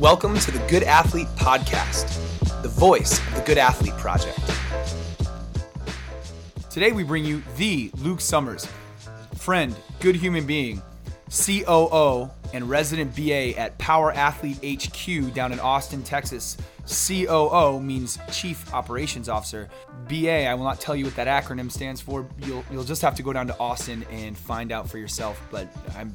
Welcome to the Good Athlete Podcast, the voice of the Good Athlete Project. Today we bring you the Luke Summers, friend, good human being, COO, and resident BA at Power Athlete HQ down in Austin, Texas. COO means Chief Operations Officer. BA, I will not tell you what that acronym stands for. You'll, you'll just have to go down to Austin and find out for yourself, but I'm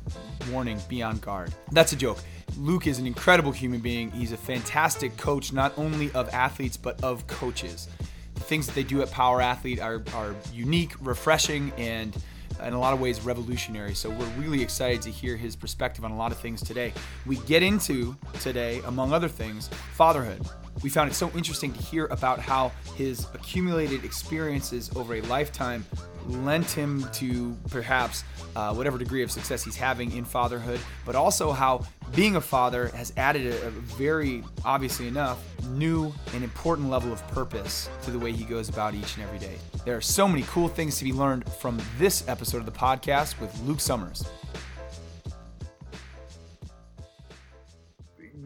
warning, be on guard. That's a joke. Luke is an incredible human being. He's a fantastic coach, not only of athletes, but of coaches. The things that they do at Power Athlete are, are unique, refreshing, and in a lot of ways revolutionary. So we're really excited to hear his perspective on a lot of things today. We get into today, among other things, fatherhood. We found it so interesting to hear about how his accumulated experiences over a lifetime lent him to perhaps uh, whatever degree of success he's having in fatherhood, but also how being a father has added a, a, very, obviously enough, new and important level of purpose to the way he goes about each and every day. There are so many cool things to be learned from this episode of the podcast with Luke Summers.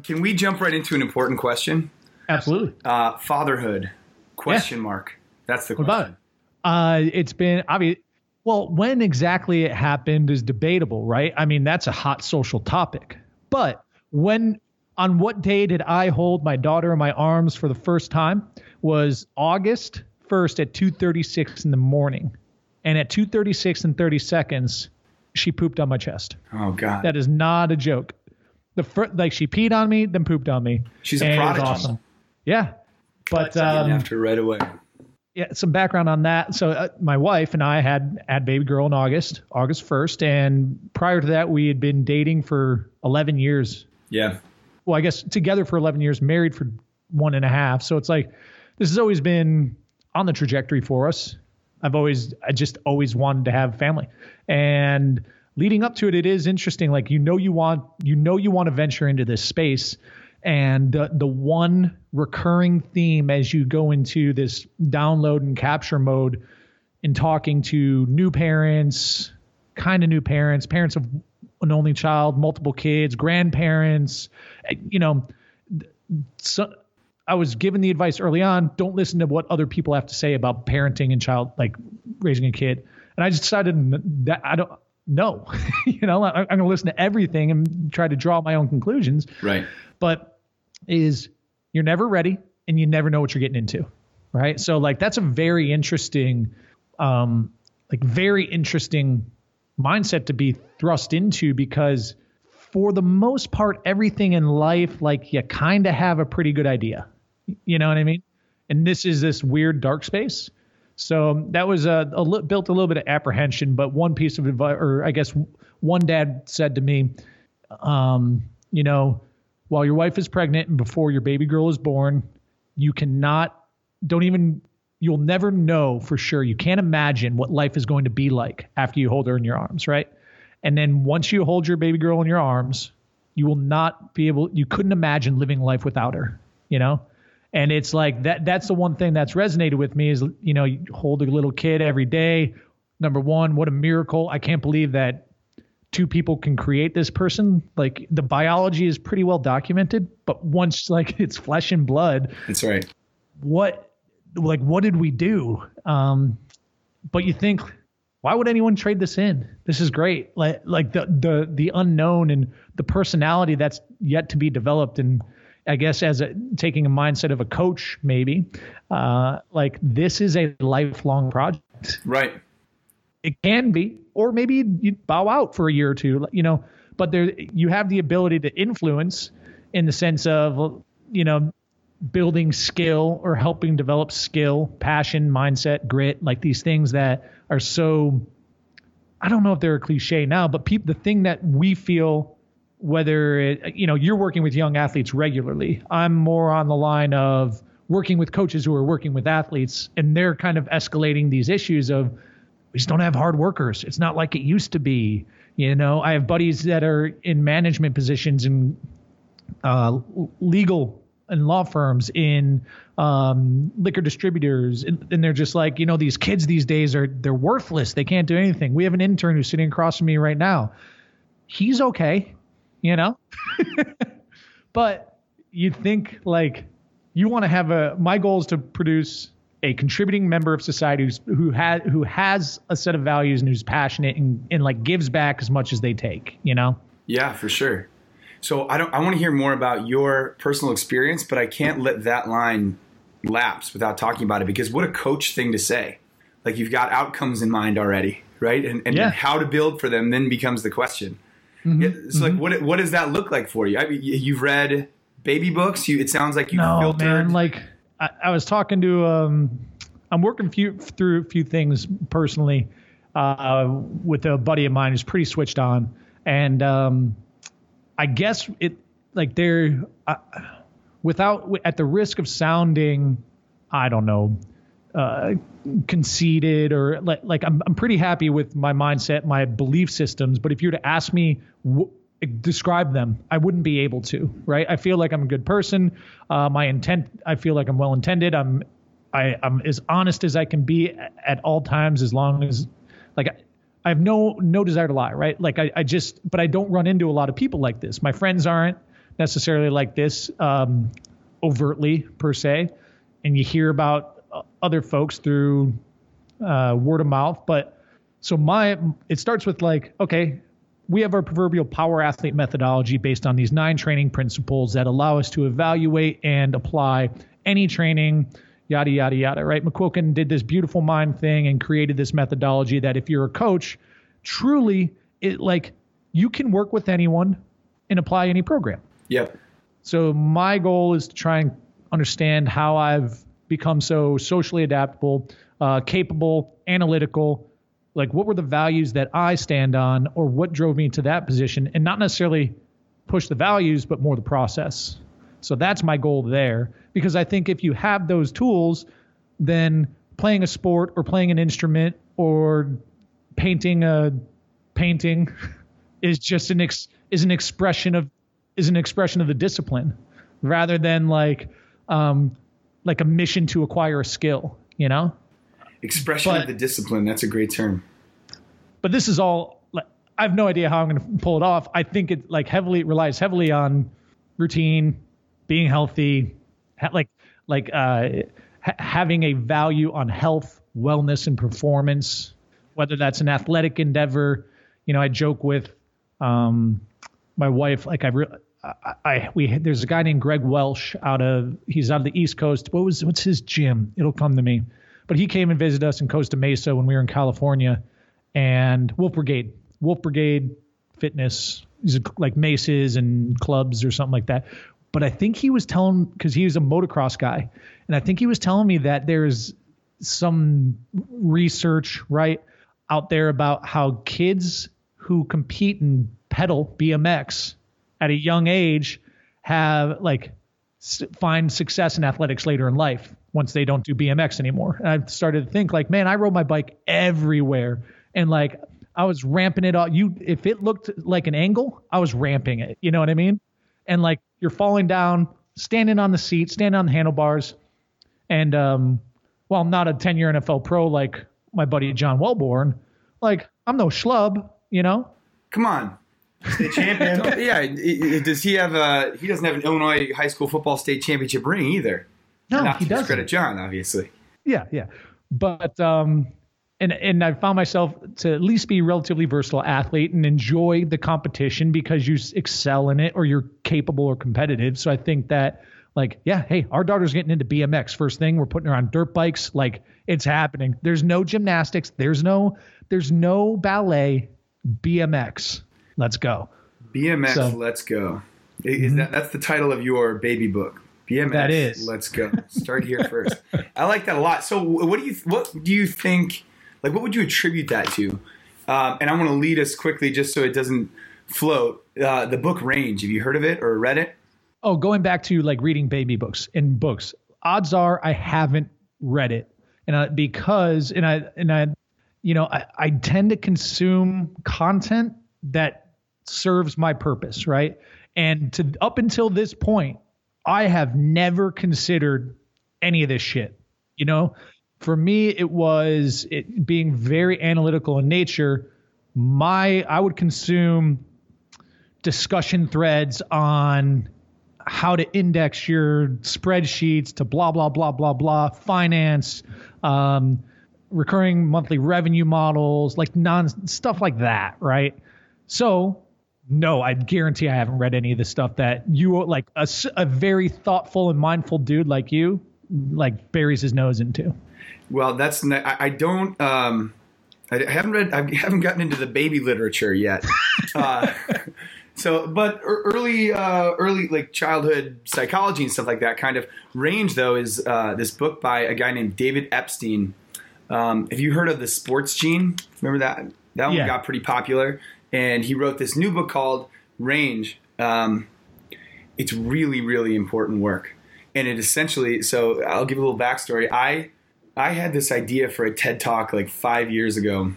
Can we jump right into an important question? Absolutely. Uh, fatherhood? Question yeah. mark. That's the question. What about it? Uh, it's been obvious. Well, when exactly it happened is debatable, right? I mean, that's a hot social topic. But when on what day did I hold my daughter in my arms for the first time? Was August 1st at 2:36 in the morning. And at 2:36 and 30 seconds, she pooped on my chest. Oh god. That is not a joke. The fir- like she peed on me, then pooped on me. She's a prodigy. awesome. Yeah. But um, after right away. Yeah, some background on that. So uh, my wife and I had had baby girl in August, August 1st, and prior to that we had been dating for 11 years. Yeah. Well, I guess together for 11 years, married for one and a half. So it's like this has always been on the trajectory for us. I've always, I just always wanted to have family, and leading up to it, it is interesting. Like you know, you want, you know, you want to venture into this space, and the the one recurring theme as you go into this download and capture mode, in talking to new parents, kind of new parents, parents of an only child, multiple kids, grandparents, eh, you know, so I was given the advice early on: don't listen to what other people have to say about parenting and child, like raising a kid. And I just decided that I don't know. you know, I, am going to listen to everything and try to draw my own conclusions. Right. But is you're never ready and you never know what you're getting into. Right. So like that's a very interesting, um, like very interesting mindset to be thrust into because for the most part, everything in life, like you kind of have a pretty good idea. You know what I mean? And this is this weird dark space. So that was a, a li- built a little bit of apprehension. But one piece of advice, or I guess one dad said to me, um, you know, while your wife is pregnant and before your baby girl is born, you cannot, don't even, you'll never know for sure. You can't imagine what life is going to be like after you hold her in your arms, right? And then once you hold your baby girl in your arms, you will not be able, you couldn't imagine living life without her, you know? And it's like that that's the one thing that's resonated with me is you know, you hold a little kid every day. Number one, what a miracle. I can't believe that two people can create this person. Like the biology is pretty well documented, but once like it's flesh and blood. That's right. What like what did we do? Um but you think why would anyone trade this in? This is great. Like like the the the unknown and the personality that's yet to be developed and I guess as a taking a mindset of a coach, maybe, uh, like this is a lifelong project. Right. It can be, or maybe you bow out for a year or two, you know, but there you have the ability to influence in the sense of, you know, building skill or helping develop skill, passion, mindset, grit, like these things that are so I don't know if they're a cliche now, but pe- the thing that we feel whether it, you know you're working with young athletes regularly. I'm more on the line of working with coaches who are working with athletes, and they're kind of escalating these issues of we just don't have hard workers. It's not like it used to be. You know, I have buddies that are in management positions in uh, legal and law firms, in um, liquor distributors, and, and, they're just like, you know, these kids these days are they're worthless. They can't do anything. We have an intern who's sitting across from me right now. He's okay you know? but you think like you want to have a my goal is to produce a contributing member of society who's, who has who has a set of values and who's passionate and, and like gives back as much as they take you know? Yeah for sure. So i don't i want to hear more about your personal experience but i can't let that line lapse without talking about it because what a coach thing to say. Like you've got outcomes in mind already right? And, and, Yeah. how to build for them then becomes the question. Mm-hmm. Yeah, so like what what does that look like for you? I mean, you- you've read baby books. You it sounds like you no filtered man like I, I was talking to um i'm working few, through a few things personally uh with a buddy of mine who's pretty switched on and um i guess it like they're uh, without at the risk of sounding i don't know uh, conceited or like, like I'm, I'm pretty happy with my mindset, my belief systems. But if you were to ask me, describe them, I wouldn't be able to, right? I feel like I'm a good person. Uh, my intent, I feel like I'm well intended. I'm, I, I'm as honest as I can be at, all times, as long as like, I, I have no, no desire to lie, right? Like I, I just, but I don't run into a lot of people like this. My friends aren't necessarily like this, um, overtly per se. And you hear about uh, other folks through uh, word of mouth. But so my it starts with like, okay, we have our proverbial power athlete methodology based on these nine training principles that allow us to evaluate and apply any training, yada yada yada. Right? McQuilkin did this beautiful mind thing and created this methodology that if you're a coach, truly it like you can work with anyone and apply any program. yep So my goal is to try and understand how I've become so socially adaptable, uh, capable, analytical. Like, what were the values that I stand on, or what drove me to that position, and not necessarily push the values, but more the process. So that's my goal there, because I think if you have those tools, then playing a sport or playing an instrument or painting a painting is just an ex, is an expression of is an expression of the discipline rather than like um like a mission to acquire a skill you know expression But- of the discipline that's a great term but this is all like I have no idea how I'm going to pull it off. I think it like heavily relies heavily on routine, being healthy, ha- like like uh, ha- having a value on health, wellness, and performance. Whether that's an athletic endeavor, you know, I joke with um, my wife. Like I, re- I, I we there's a guy named Greg Welsh out of he's out of the East Coast. What was what's his gym? It'll come to me. But he came and visited us in Costa Mesa when we were in California, and Wolf Brigade, Wolf Brigade Fitness, like maces and clubs or something like that. But I think he was telling because he was a motocross guy, and I think he was telling me that there's some research right out there about how kids who compete and pedal BMX at a young age have like find success in athletics later in life once they don't do BMX anymore. And I've started to think like, man, I rode my bike everywhere and like I was ramping it all. You if it looked like an angle, I was ramping it. You know what I mean? And like you're falling down, standing on the seat, standing on the handlebars, and um, well, I'm not a 10 year NFL pro like my buddy John Welbourn. Like I'm no schlub, you know. Come on. State champion. yeah. i- i- Does he have a? He doesn't have an Illinois high school football state championship ring either. No, Not he doesn't. discredit John, obviously. Yeah, yeah. But um and and I found myself to at least be a relatively versatile athlete and enjoy the competition because you excel in it or you're capable or competitive. So I think that like yeah, hey, our daughter's getting into BMX first thing. We're putting her on dirt bikes. Like it's happening. There's no gymnastics. There's no there's no ballet. BMX. Let's go. BMX, So- Mm-hmm. let's go. Is that that's the title of your baby book? BMX, That is. let's go. Start here first. I like that a lot. So, what do you what do you think? Like, what would you attribute that to? Um, and I want to lead us quickly, just so it doesn't float. Uh, the book Range. Have you heard of it or read it? Oh, going back to like reading baby books and books. Odds are I haven't read it, and I, because and I and I, you know, I, I tend to consume content that serves my purpose, right? And to up until this point, I have never considered any of this shit. You know, for me, it was it being very analytical in nature. My I would consume discussion threads on how to index your spreadsheets to blah blah blah blah blah finance um, recurring monthly revenue models like non stuff like that right so no i guarantee i haven't read any of the stuff that you like a, a very thoughtful and mindful dude like you like buries his nose into well that's I, I don't um I haven't read. I haven't gotten into the baby literature yet. uh, so, but early, uh, early like childhood psychology and stuff like that kind of range though is uh, this book by a guy named David Epstein. Um, have you heard of the Sports Gene? Remember that that one yeah. got pretty popular, and he wrote this new book called Range. Um, it's really, really important work, and it essentially. So I'll give a little backstory. I I had this idea for a TED talk like five years ago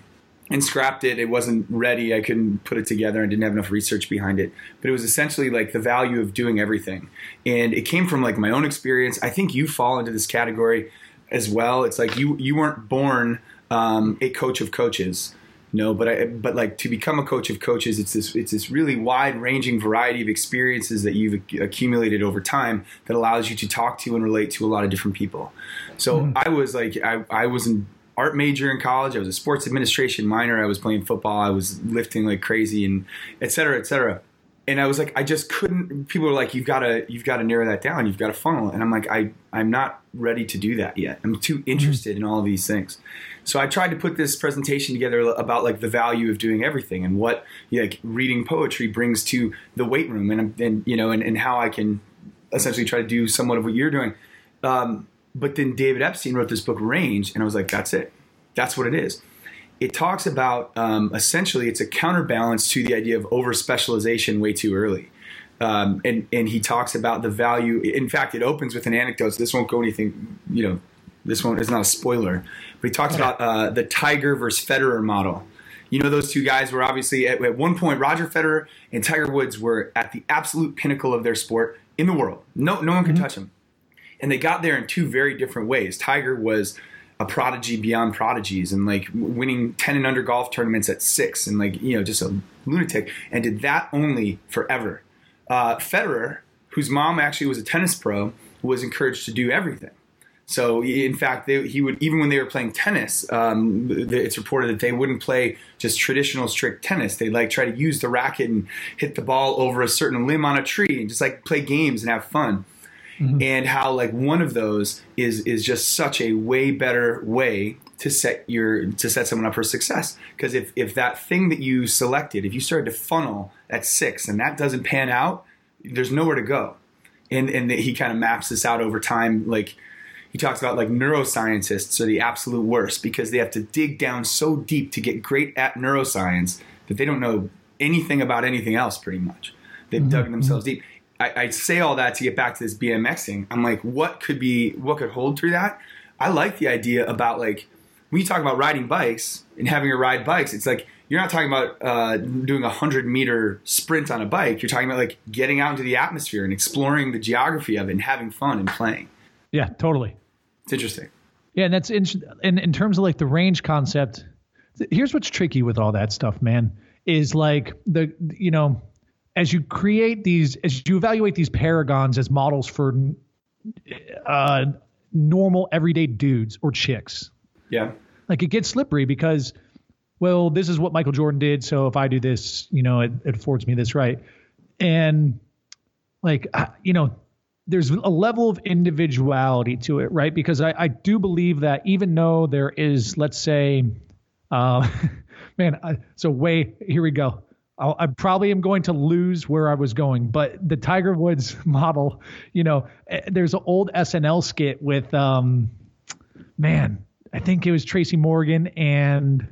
and scrapped it. It wasn't ready. I couldn't put it together I didn't have enough research behind it. But it was essentially like the value of doing everything. And it came from like my own experience. I think you fall into this category as well. It's like you you weren't born um, a coach of coaches. No, but I, but like to become a coach of coaches, it's this it's this really wide ranging variety of experiences that you've accumulated over time that allows you to talk to and relate to a lot of different people. So mm. I was like I, I was an art major in college. I was a sports administration minor. I was playing football. I was lifting like crazy and et cetera, et cetera and I was like, I just couldn't. People were like, you've got to, you've got to narrow that down. You've got to funnel. And I'm like, I, I'm not ready to do that yet. I'm too mm-hmm. interested mm-hmm. in all of these things. So I tried to put this presentation together about like the value of doing everything and what like reading poetry brings to the weight room and, and you know, and, and how I can essentially try to do somewhat of what you're doing. Um, but then David Epstein wrote this book, Range, and I was like, that's it. That's what it is it talks about um, essentially it's a counterbalance to the idea of over specialization way too early. Um, and, and he talks about the value. In fact, it opens with an anecdote. So this won't go anything, you know, this one is not a spoiler. But he talks about uh, the Tiger versus Federer model. You know, those two guys were obviously at, at one point, Roger Federer and Tiger Woods were at the absolute pinnacle of their sport in the world. No, no one could mm-hmm. touch them. And they got there in two very different ways. Tiger was a prodigy beyond prodigies and like winning 10 and under golf tournaments at six and like, you know, just a lunatic and did that only forever. Uh, Federer, whose mom actually was a tennis pro, was encouraged to do everything. So, in fact, they, he would even when they were playing tennis, um, it's reported that they wouldn't play just traditional strict tennis. They'd like try to use the racket and hit the ball over a certain limb on a tree and just like play games and have fun mm-hmm. and how like one of those is is just such a way better way to set your to set someone up for success because if if that thing that you selected if you started to funnel at six and that doesn't pan out there's nowhere to go and and he kind of maps this out over time like he talks about like neuroscientists are the absolute worst because they have to dig down so deep to get great at neuroscience that they don't know anything about anything else pretty much they've mm-hmm. dug themselves deep I, I say all that to get back to this BMXing. I'm like, what could be, what could hold through that? I like the idea about like, when you talk about riding bikes and having a ride bikes, it's like you're not talking about uh, doing a hundred meter sprint on a bike. You're talking about like getting out into the atmosphere and exploring the geography of it and having fun and playing. Yeah, totally. It's interesting. Yeah, and that's in, in in terms of like the range concept. Here's what's tricky with all that stuff, man. Is like the you know as you create these, as you evaluate these paragons as models for uh, normal everyday dudes or chicks. Yeah. Like it gets slippery because, well, this is what Michael Jordan did. So if I do this, you know, it, it affords me this right. And like, you know, there's a level of individuality to it, right? Because I, I do believe that even though there is, let's say, uh, man, I, so way, here we go. I'll, I probably am going to lose where I was going, but the Tiger Woods model, you know, eh, there's an old SNL skit with, um, man, I think it was Tracy Morgan and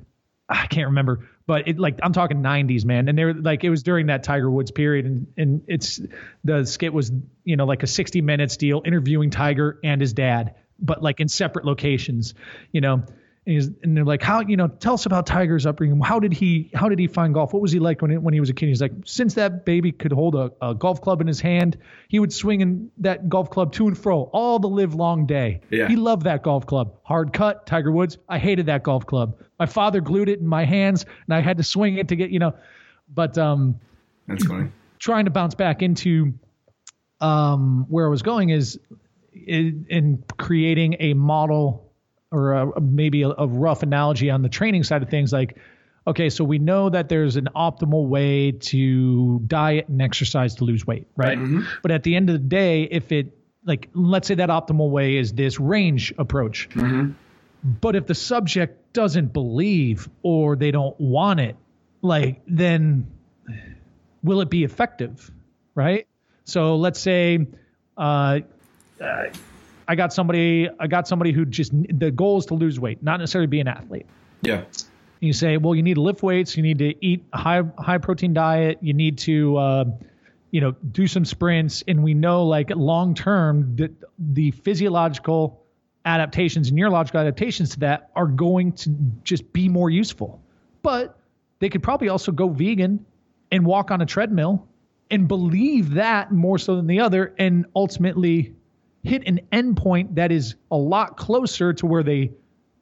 I can't remember, but it like I'm talking 90s, man, and they're like it was during that Tiger Woods period, and and it's the skit was you know like a 60 minutes deal interviewing Tiger and his dad, but like in separate locations, you know and, and, they're like, how, you know, tell us about Tiger's upbringing. How did he, how did he find golf? What was he like when, he, when he was a kid? He's like, since that baby could hold a, a golf club in his hand, he would swing in that golf club to and fro all the live long day. Yeah. He loved that golf club. Hard cut, Tiger Woods. I hated that golf club. My father glued it in my hands and I had to swing it to get, you know, but, um, that's funny. Trying to bounce back into um, where I was going is in, in creating a model or a, maybe a, a rough analogy on the training side of things. Like, okay, so we know that there's an optimal way to diet and exercise to lose weight, right? But at the end of the day, if it like let's say that optimal way is this range approach. But if the subject doesn't believe or they don't want it, like then will it be effective, right? So let's say uh, uh, I got somebody, I got somebody who just the goal is to lose weight, not necessarily be an athlete. Yeah. You say, well, you need to lift weights, you need to eat a high high protein diet, you need to, uh, you know, do some sprints, and we know like long term that the physiological adaptations and neurological adaptations to that are going to just be more useful. But they could probably also go vegan and walk on a treadmill and believe that more so than the other, and ultimately hit an endpoint that is a lot closer to where they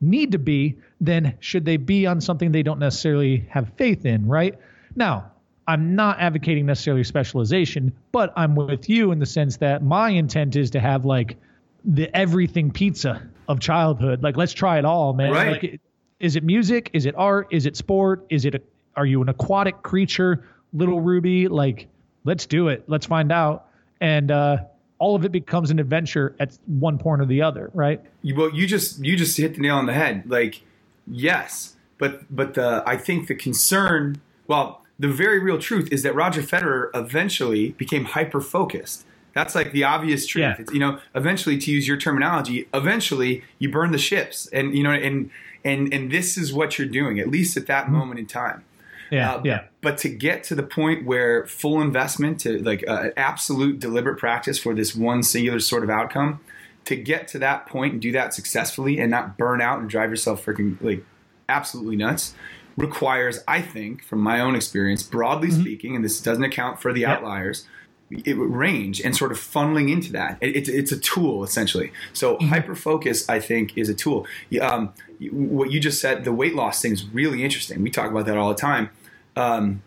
need to be than should they be on something they don't necessarily have faith in, right? Now, I'm not advocating necessarily specialization, but I'm with you in the sense that my intent is to have like the everything pizza of childhood. Like, let's try it all, man. Right. Like, is it music? Is it art? Is it sport? Is it, a, are you an aquatic creature? Little Ruby, like, let's do it. Let's find out. And, uh, all of it becomes an adventure at one point or the other, right? You, well, you just you just hit the nail on the head. Like, yes, but but the I think the concern, well, the very real truth is that Roger Federer eventually became hyper focused. That's like the obvious truth. Yeah. It's, you know, eventually, to use your terminology, eventually you burn the ships, and you know, and and and this is what you're doing, at least at that mm-hmm. moment in time. Yeah, Uh, yeah. But to get to the point where full investment to like uh, absolute deliberate practice for this one singular sort of outcome, to get to that point and do that successfully and not burn out and drive yourself freaking like absolutely nuts requires, I think, from my own experience, broadly speaking, and this doesn't account for the Yep. outliers, range and sort of funneling into that. It, it's it's a tool essentially. So hyper focus, I think, is a tool. Um, what you just said, the weight loss thing is really interesting. We talk about that all the time. Um,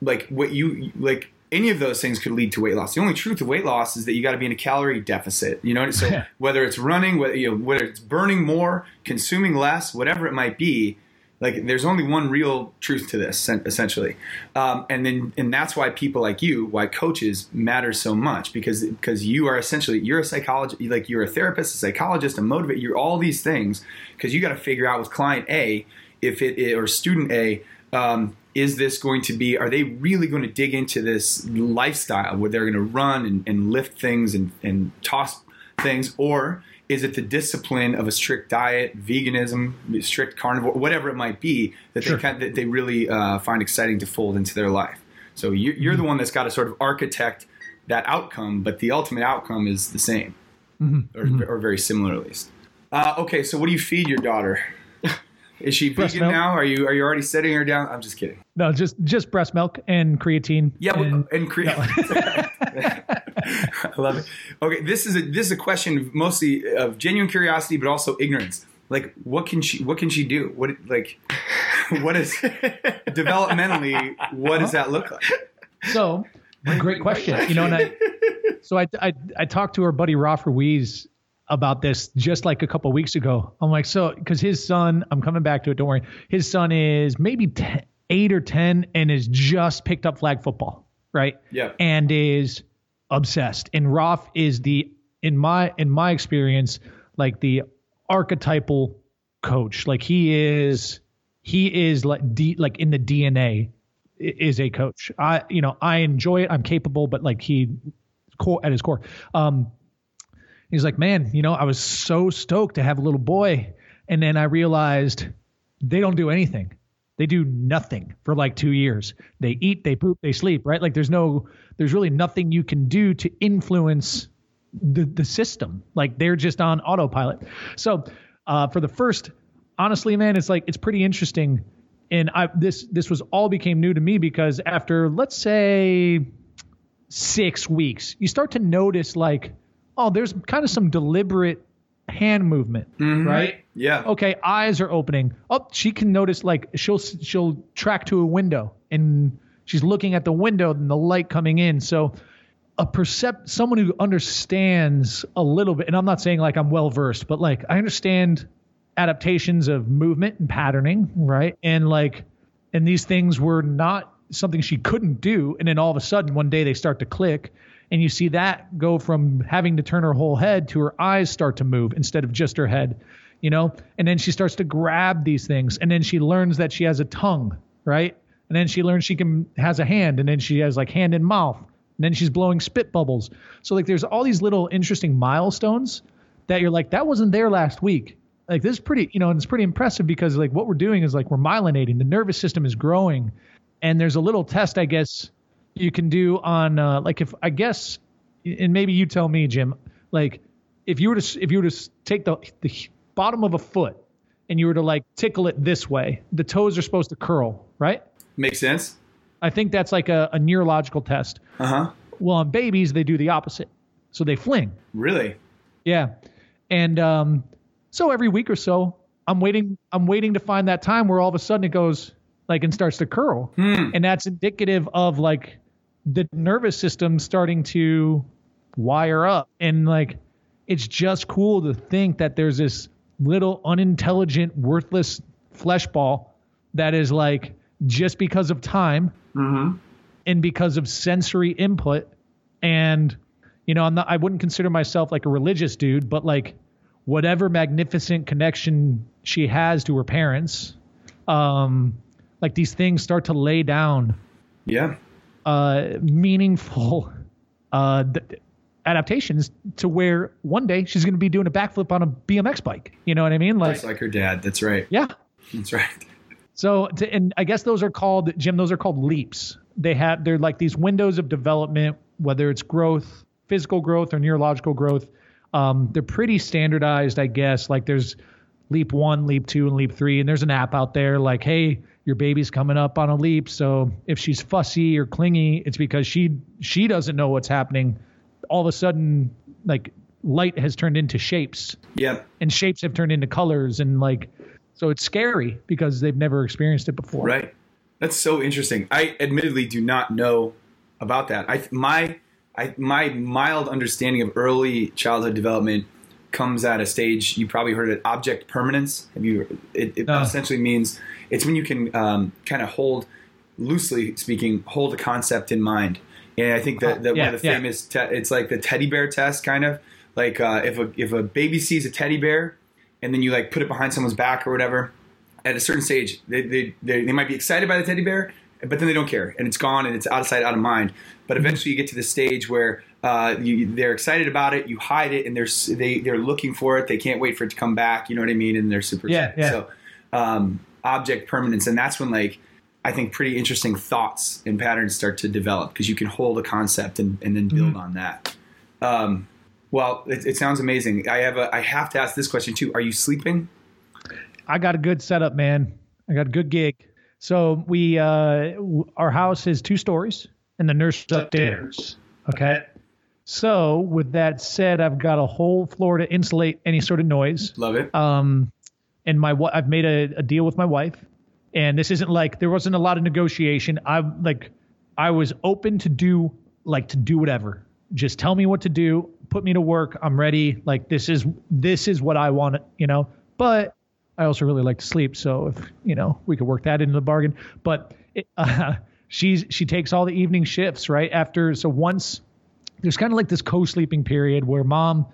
like what you like. Any of those things could lead to weight loss. The only truth of weight loss is that you got to be in a calorie deficit. You know, so whether it's running, whether you know, whether it's burning more, consuming less, whatever it might be, like there's only one real truth to this essentially. Um, and then and that's why people like you why coaches matter so much because because you are essentially you're a psychologist like you're a therapist a psychologist a motivator you're all these things because you got to figure out with client a if it or student a um, is this going to be are they really going to dig into this lifestyle where they're going to run and, and lift things and, and toss things or is it the discipline of a strict diet, veganism, strict carnivore, whatever it might be that Sure. they can, that they really uh, find exciting to fold into their life? So you, you're the one that's got to sort of architect that outcome, but the ultimate outcome is the same, or, or very similar at least. Uh, okay, so what do you feed your daughter? Is she Breast vegan milk. now? Are you are you already setting her down? I'm just kidding. No, just just breast milk and creatine. Yeah, and, and, and cre- I love it. Okay, this is a this is a question mostly of genuine curiosity, but also ignorance. Like, what can she what can she do? What like what is developmentally? What does that look like? So, great question. You know, and I, so I, I, I talked to her buddy Ralph Ruiz about this just like a couple weeks ago. I'm like, so, because his son, I'm coming back to it, don't worry. His son is maybe 10, eight or 10 and has just picked up flag football, right? Yeah. And is obsessed. And Ralph is the, in my, in my experience, like the archetypal coach. Like he is, he is like, D, like in the DNA is a coach. I, you know, I enjoy it. I'm capable, but like he, core at his core. Um, he's like, man, you know, I was so stoked to have a little boy, and then I realized they don't do anything. They do nothing for like two years. They eat, they poop, they sleep, right? Like there's no, there's really nothing you can do to influence the the system. Like they're just on autopilot. So uh, for the first, honestly, man, it's like it's pretty interesting. And I this this was all became new to me because after let's say six weeks, you start to notice like, oh, there's kind of some deliberate hand movement, right? Yeah. okay eyes are opening oh she can notice like she'll she'll track to a window and she's looking at the window and the light coming in. So a percept someone who understands a little bit and i'm not saying like i'm well versed but like i understand adaptations of movement and patterning right? And like and these things were not something she couldn't do and then all of a sudden one day they start to click and you see that go from having to turn her whole head to her eyes start to move instead of just her head you know? And then she starts to grab these things and then she learns that she has a tongue right and then she learns she can has a hand and then she has like hand and mouth and then she's blowing spit bubbles. So like there's all these little interesting milestones that you're like that wasn't there last week. Like this is pretty you know and it's pretty impressive because like what we're doing is like we're myelinating. The nervous system is growing. And there's a little test i guess you can do on uh, like if i guess and maybe you tell me jim like if you were to if you were to take the the bottom of a foot and you were to like tickle it this way the toes are supposed to curl right Makes sense. i think that's like a, a neurological test Uh huh. well on babies they do the opposite so they fling Really? yeah. And um, so every week or so, I'm waiting. I'm waiting to find that time where all of a sudden it goes like and starts to curl, and that's indicative of like the nervous system starting to wire up, and like it's just cool to think that there's this little unintelligent, worthless flesh ball that is like just because of time and because of sensory input and you know, I'm not, I wouldn't consider myself like a religious dude, but like whatever magnificent connection she has to her parents, um, like these things start to lay down Yeah. uh, meaningful uh, th- adaptations to where one day she's going to be doing a backflip on a BMX bike. You know what I mean? Like, Just like her dad. That's right. yeah. That's right. So, to, and I guess those are called Jim. Those are called leaps. They have they're like these windows of development, whether it's growth, physical growth, or neurological growth. Um, they're pretty standardized, I guess. Like there's leap one, leap two, and leap three, and there's an app out there like, hey, your baby's coming up on a leap. So if she's fussy or clingy, it's because she she doesn't know what's happening. All of a sudden, like light has turned into shapes Yep. and shapes have turned into colors and like so it's scary because they've never experienced it before Right. That's so interesting. I admittedly do not know about that. I my I my mild understanding of early childhood development comes at a stage you probably heard it object permanence. Have you? It, it No. essentially means it's when you can um, kind of hold, loosely speaking, hold a concept in mind. And I think that, that yeah, one of the yeah. famous te- it's like the teddy bear test kind of like uh, if a if a baby sees a teddy bear and then you like put it behind someone's back or whatever at a certain stage, they, they, they, they might be excited by the teddy bear, but then they don't care, and it's gone, and it's out of sight, out of mind. But eventually, you get to the stage where uh, you, they're excited about it, you hide it, and they're they they're looking for it. They can't wait for it to come back. You know what I mean? And they're super Yeah, excited. yeah. So, um, object permanence, and that's when like I think pretty interesting thoughts and patterns start to develop because you can hold a concept and, and then build on that. Um, well, it, it sounds amazing. I have a I have to ask this question too. Are you sleeping? i got a good setup man i got a good gig so we uh w- our house is two stories and the nurse is upstairs okay so with that said i've got a whole floor to insulate any sort of noise Love it. um, and my I've made a, a deal with my wife, and this isn't like there wasn't a lot of negotiation. I like I was open to do like to do whatever. Just tell me what to do, put me to work. I'm ready. Like this is this is what I want, you know. But I also really like to sleep, so if you know we could work that into the bargain. But it, uh, she's she takes all the evening shifts right after. So once there's kind of like this co-sleeping period where mom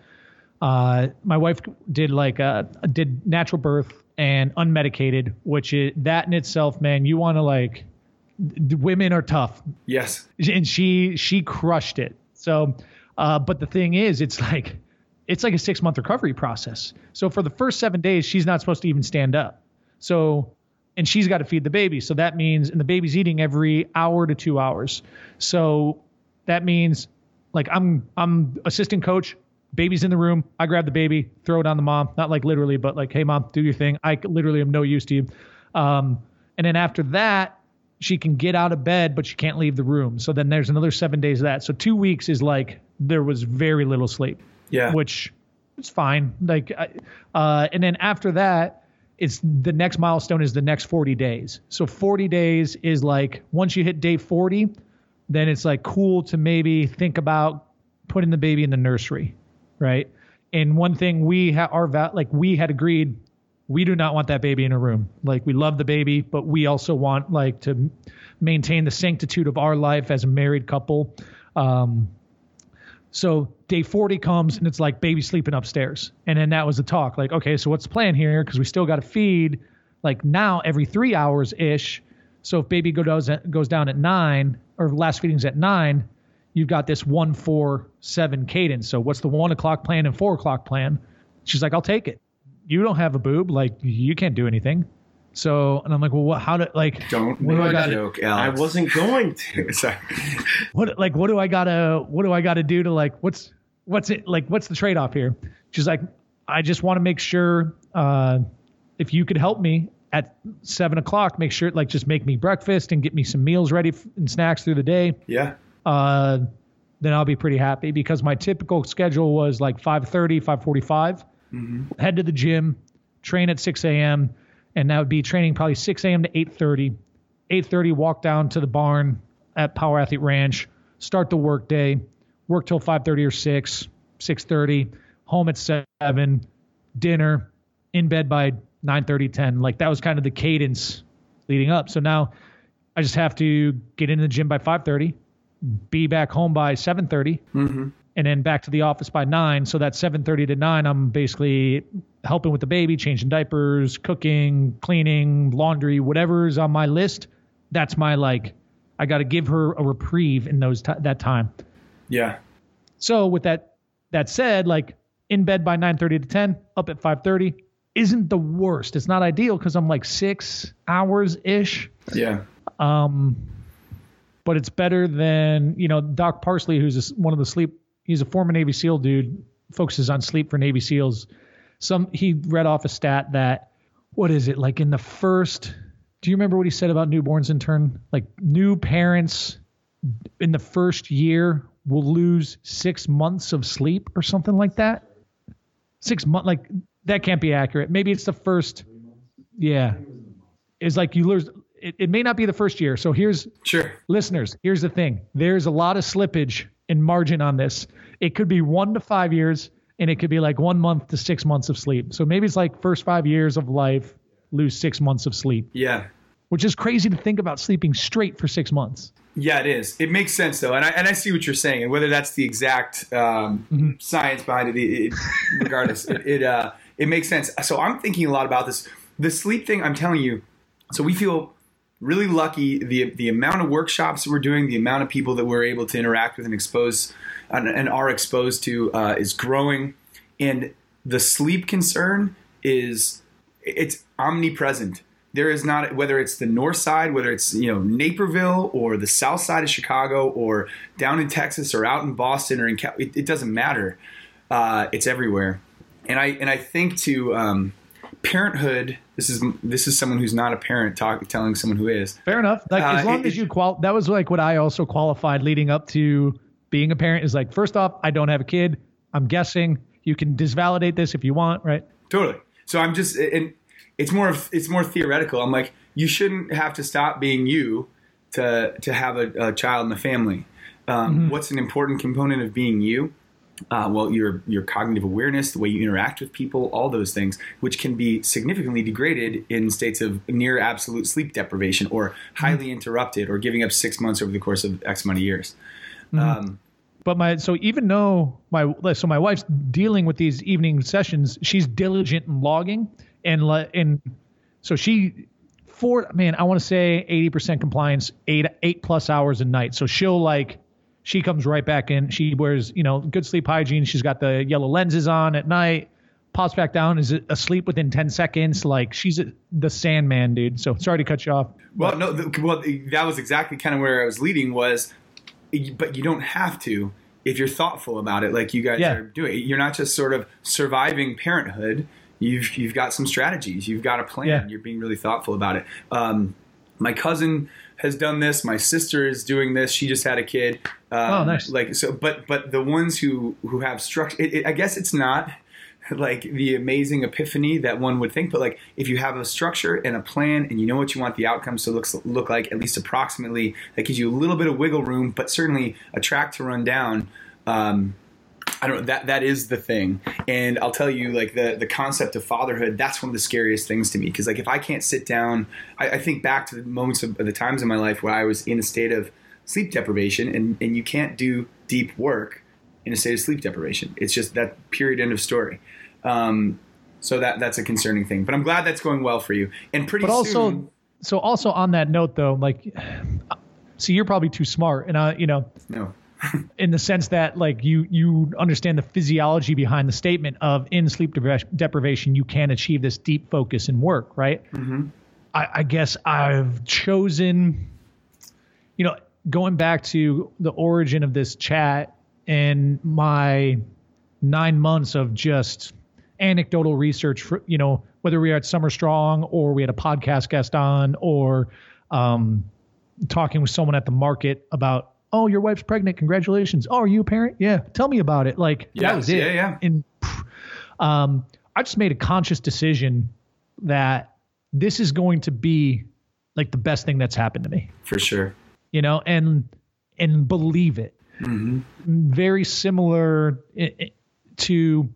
uh, my wife did like uh did natural birth and unmedicated, which is that in itself, man. You want to like women are tough, Yes. and she she crushed it. So, uh, but the thing is, it's like it's like a six month recovery process. So for the first seven days, she's not supposed to even stand up. So, and she's got to feed the baby. So that means, and the baby's eating every hour to two hours. So that means, like I'm I'm assistant coach. Baby's in the room. I grab the baby, throw it on the mom. Not like literally, but like, hey mom, do your thing. I literally am no use to you. Um, and then after that, she can get out of bed, but she can't leave the room. So then there's another seven days of that. So two weeks is like there was very little sleep, Yeah. which is fine. Like, uh, and then after that, it's the next milestone is the next 40 days. So 40 days is like once you hit day 40, then it's like cool to maybe think about putting the baby in the nursery, right? And one thing we ha- our va- like we had agreed we do not want that baby in a room. Like we love the baby, but we also want like to maintain the sanctitude of our life as a married couple. Um, so day 40 comes and it's like baby sleeping upstairs. And then that was the talk. Like, okay, so what's the plan here? Because we still got to feed like now every three hours ish. So if baby goes goes down at nine or last feeding's at nine, you've got this one four seven cadence. So what's the one o'clock plan and four o'clock plan? She's like, I'll take it. You don't have a boob, like you can't do anything. So and I'm like, well, what, how do like Don't what do I got? joke, I wasn't going to. Sorry. what like what do I gotta what do I gotta do to like what's what's it like what's the trade off here? She's like, I just want to make sure uh, if you could help me at seven o'clock, make sure like just make me breakfast and get me some meals ready f- and snacks through the day. Yeah. Uh, then I'll be pretty happy because my typical schedule was like 5:30, 5:45. Mm-hmm. Head to the gym, train at 6 a.m. and that would be training probably 6 a.m. to 8:30. 8:30, walk down to the barn at Power Athlete Ranch, start the work day, work till 5:30 or 6, 6:30, home at 7, dinner, in bed by 9:30, 10. Like that was kind of the cadence leading up. So now I just have to get into the gym by 5:30, be back home by 7:30, and then back to the office by nine. So that 7:30 to nine, I'm basically helping with the baby, changing diapers, cooking, cleaning, laundry, whatever's on my list. That's my like. I got to give her a reprieve in those t- that time. Yeah. So with that that said, like in bed by 9:30 to 10, up at 5:30 isn't the worst. It's not ideal because I'm like six hours ish Yeah. um, but it's better than you know Doc Parsley, who's one of the sleep. He's a former Navy SEAL dude, focuses on sleep for Navy SEALs. Some he read off a stat that what is it like in the first? Do you remember what he said about newborns in turn? Like new parents in the first year will lose six months of sleep or something like that. Six months, like that can't be accurate. Maybe it's the first. Yeah, it's like you lose. It, it may not be the first year. So here's Sure. listeners, here's the thing. There's a lot of slippage in margin on this. It could be one to five years, and it could be like one month to six months of sleep. So maybe it's like first five years of life, lose six months of sleep, Yeah. which is crazy to think about sleeping straight for six months. Yeah, it is. It makes sense though, and I and I see what you're saying, and whether that's the exact um, science behind it, it, it regardless, it it, uh, it makes sense. So I'm thinking a lot about this. The sleep thing, I'm telling you. So we feel really lucky. the The amount of workshops we're doing, the amount of people that we're able to interact with and expose, and, and are exposed to, uh, is growing, and the sleep concern is it's omnipresent. There is not whether it's the north side, whether it's you know Naperville or the south side of Chicago or down in Texas or out in Boston or in it, it doesn't matter. Uh, it's everywhere, and I and I think to um, parenthood. This is this is someone who's not a parent talk, telling someone who is. Fair enough. Like Uh, as long it- as you qual, that was like what I also qualified leading up to being a parent. Is like first off, I don't have a kid. I'm guessing you can disvalidate this if you want, right? Totally. So I'm just, and it's more, of- it's more theoretical. I'm like, you shouldn't have to stop being you to to have a, a child in the family. Um, What's an important component of being you? Uh, well, your your cognitive awareness, the way you interact with people, all those things, which can be significantly degraded in states of near absolute sleep deprivation, or highly interrupted, or giving up six months over the course of X amount of years. Um, But my so even though my so my wife's dealing with these evening sessions, she's diligent in logging and and so she for man I want to say eighty percent compliance eight eight plus hours a night. So she'll like she comes right back in. She wears you know good sleep hygiene. She's got the yellow lenses on at night. Pops back down, is asleep within ten seconds. Like she's a, the Sandman, dude. So sorry to cut you off. Well, no, the, well, that was exactly kind of where I was leading was, but you don't have to if you're thoughtful about it, like you guys Yeah. are doing. You're not just sort of surviving parenthood. You've you've got some strategies. You've got a plan. Yeah. You're being really thoughtful about it. Um, my cousin has done this. My sister is doing this. She just had a kid. Um, Oh, nice. Like so, but but the ones who who have structure, it, it, I guess it's not. like the amazing epiphany that one would think, but like if you have a structure and a plan and you know what you want the outcomes to look look like, at least approximately, that gives you a little bit of wiggle room, but certainly a track to run down. Um, I don't that that is the thing, and I'll tell you like the the concept of fatherhood. That's one of the scariest things to me because like if I can't sit down, I, I think back to the moments of, of the times in my life where I was in a state of sleep deprivation, and and you can't do deep work in a state of sleep deprivation. It's just that period end of story. Um, so that that's a concerning thing. But I'm glad that's going well for you. And pretty but also, soon, so also on that note though, like, see, you're probably too smart, and I, you know, no. In the sense that like you you understand the physiology behind the statement of in sleep deprivation you can achieve this deep focus and work, right? Mm-hmm. I, I guess I've chosen, you know, going back to the origin of this chat and my nine months of just anecdotal research for you know whether we are at summer strong or we had a podcast guest on or um, talking with someone at the market about oh your wife's pregnant congratulations. Oh are you a parent? Yeah tell me about it. Like yeah, that was it. yeah. Yeah and um, i just made a conscious decision that this is going to be like the best thing that's happened to me. For sure. You know and and believe it. Mm-hmm. very similar to,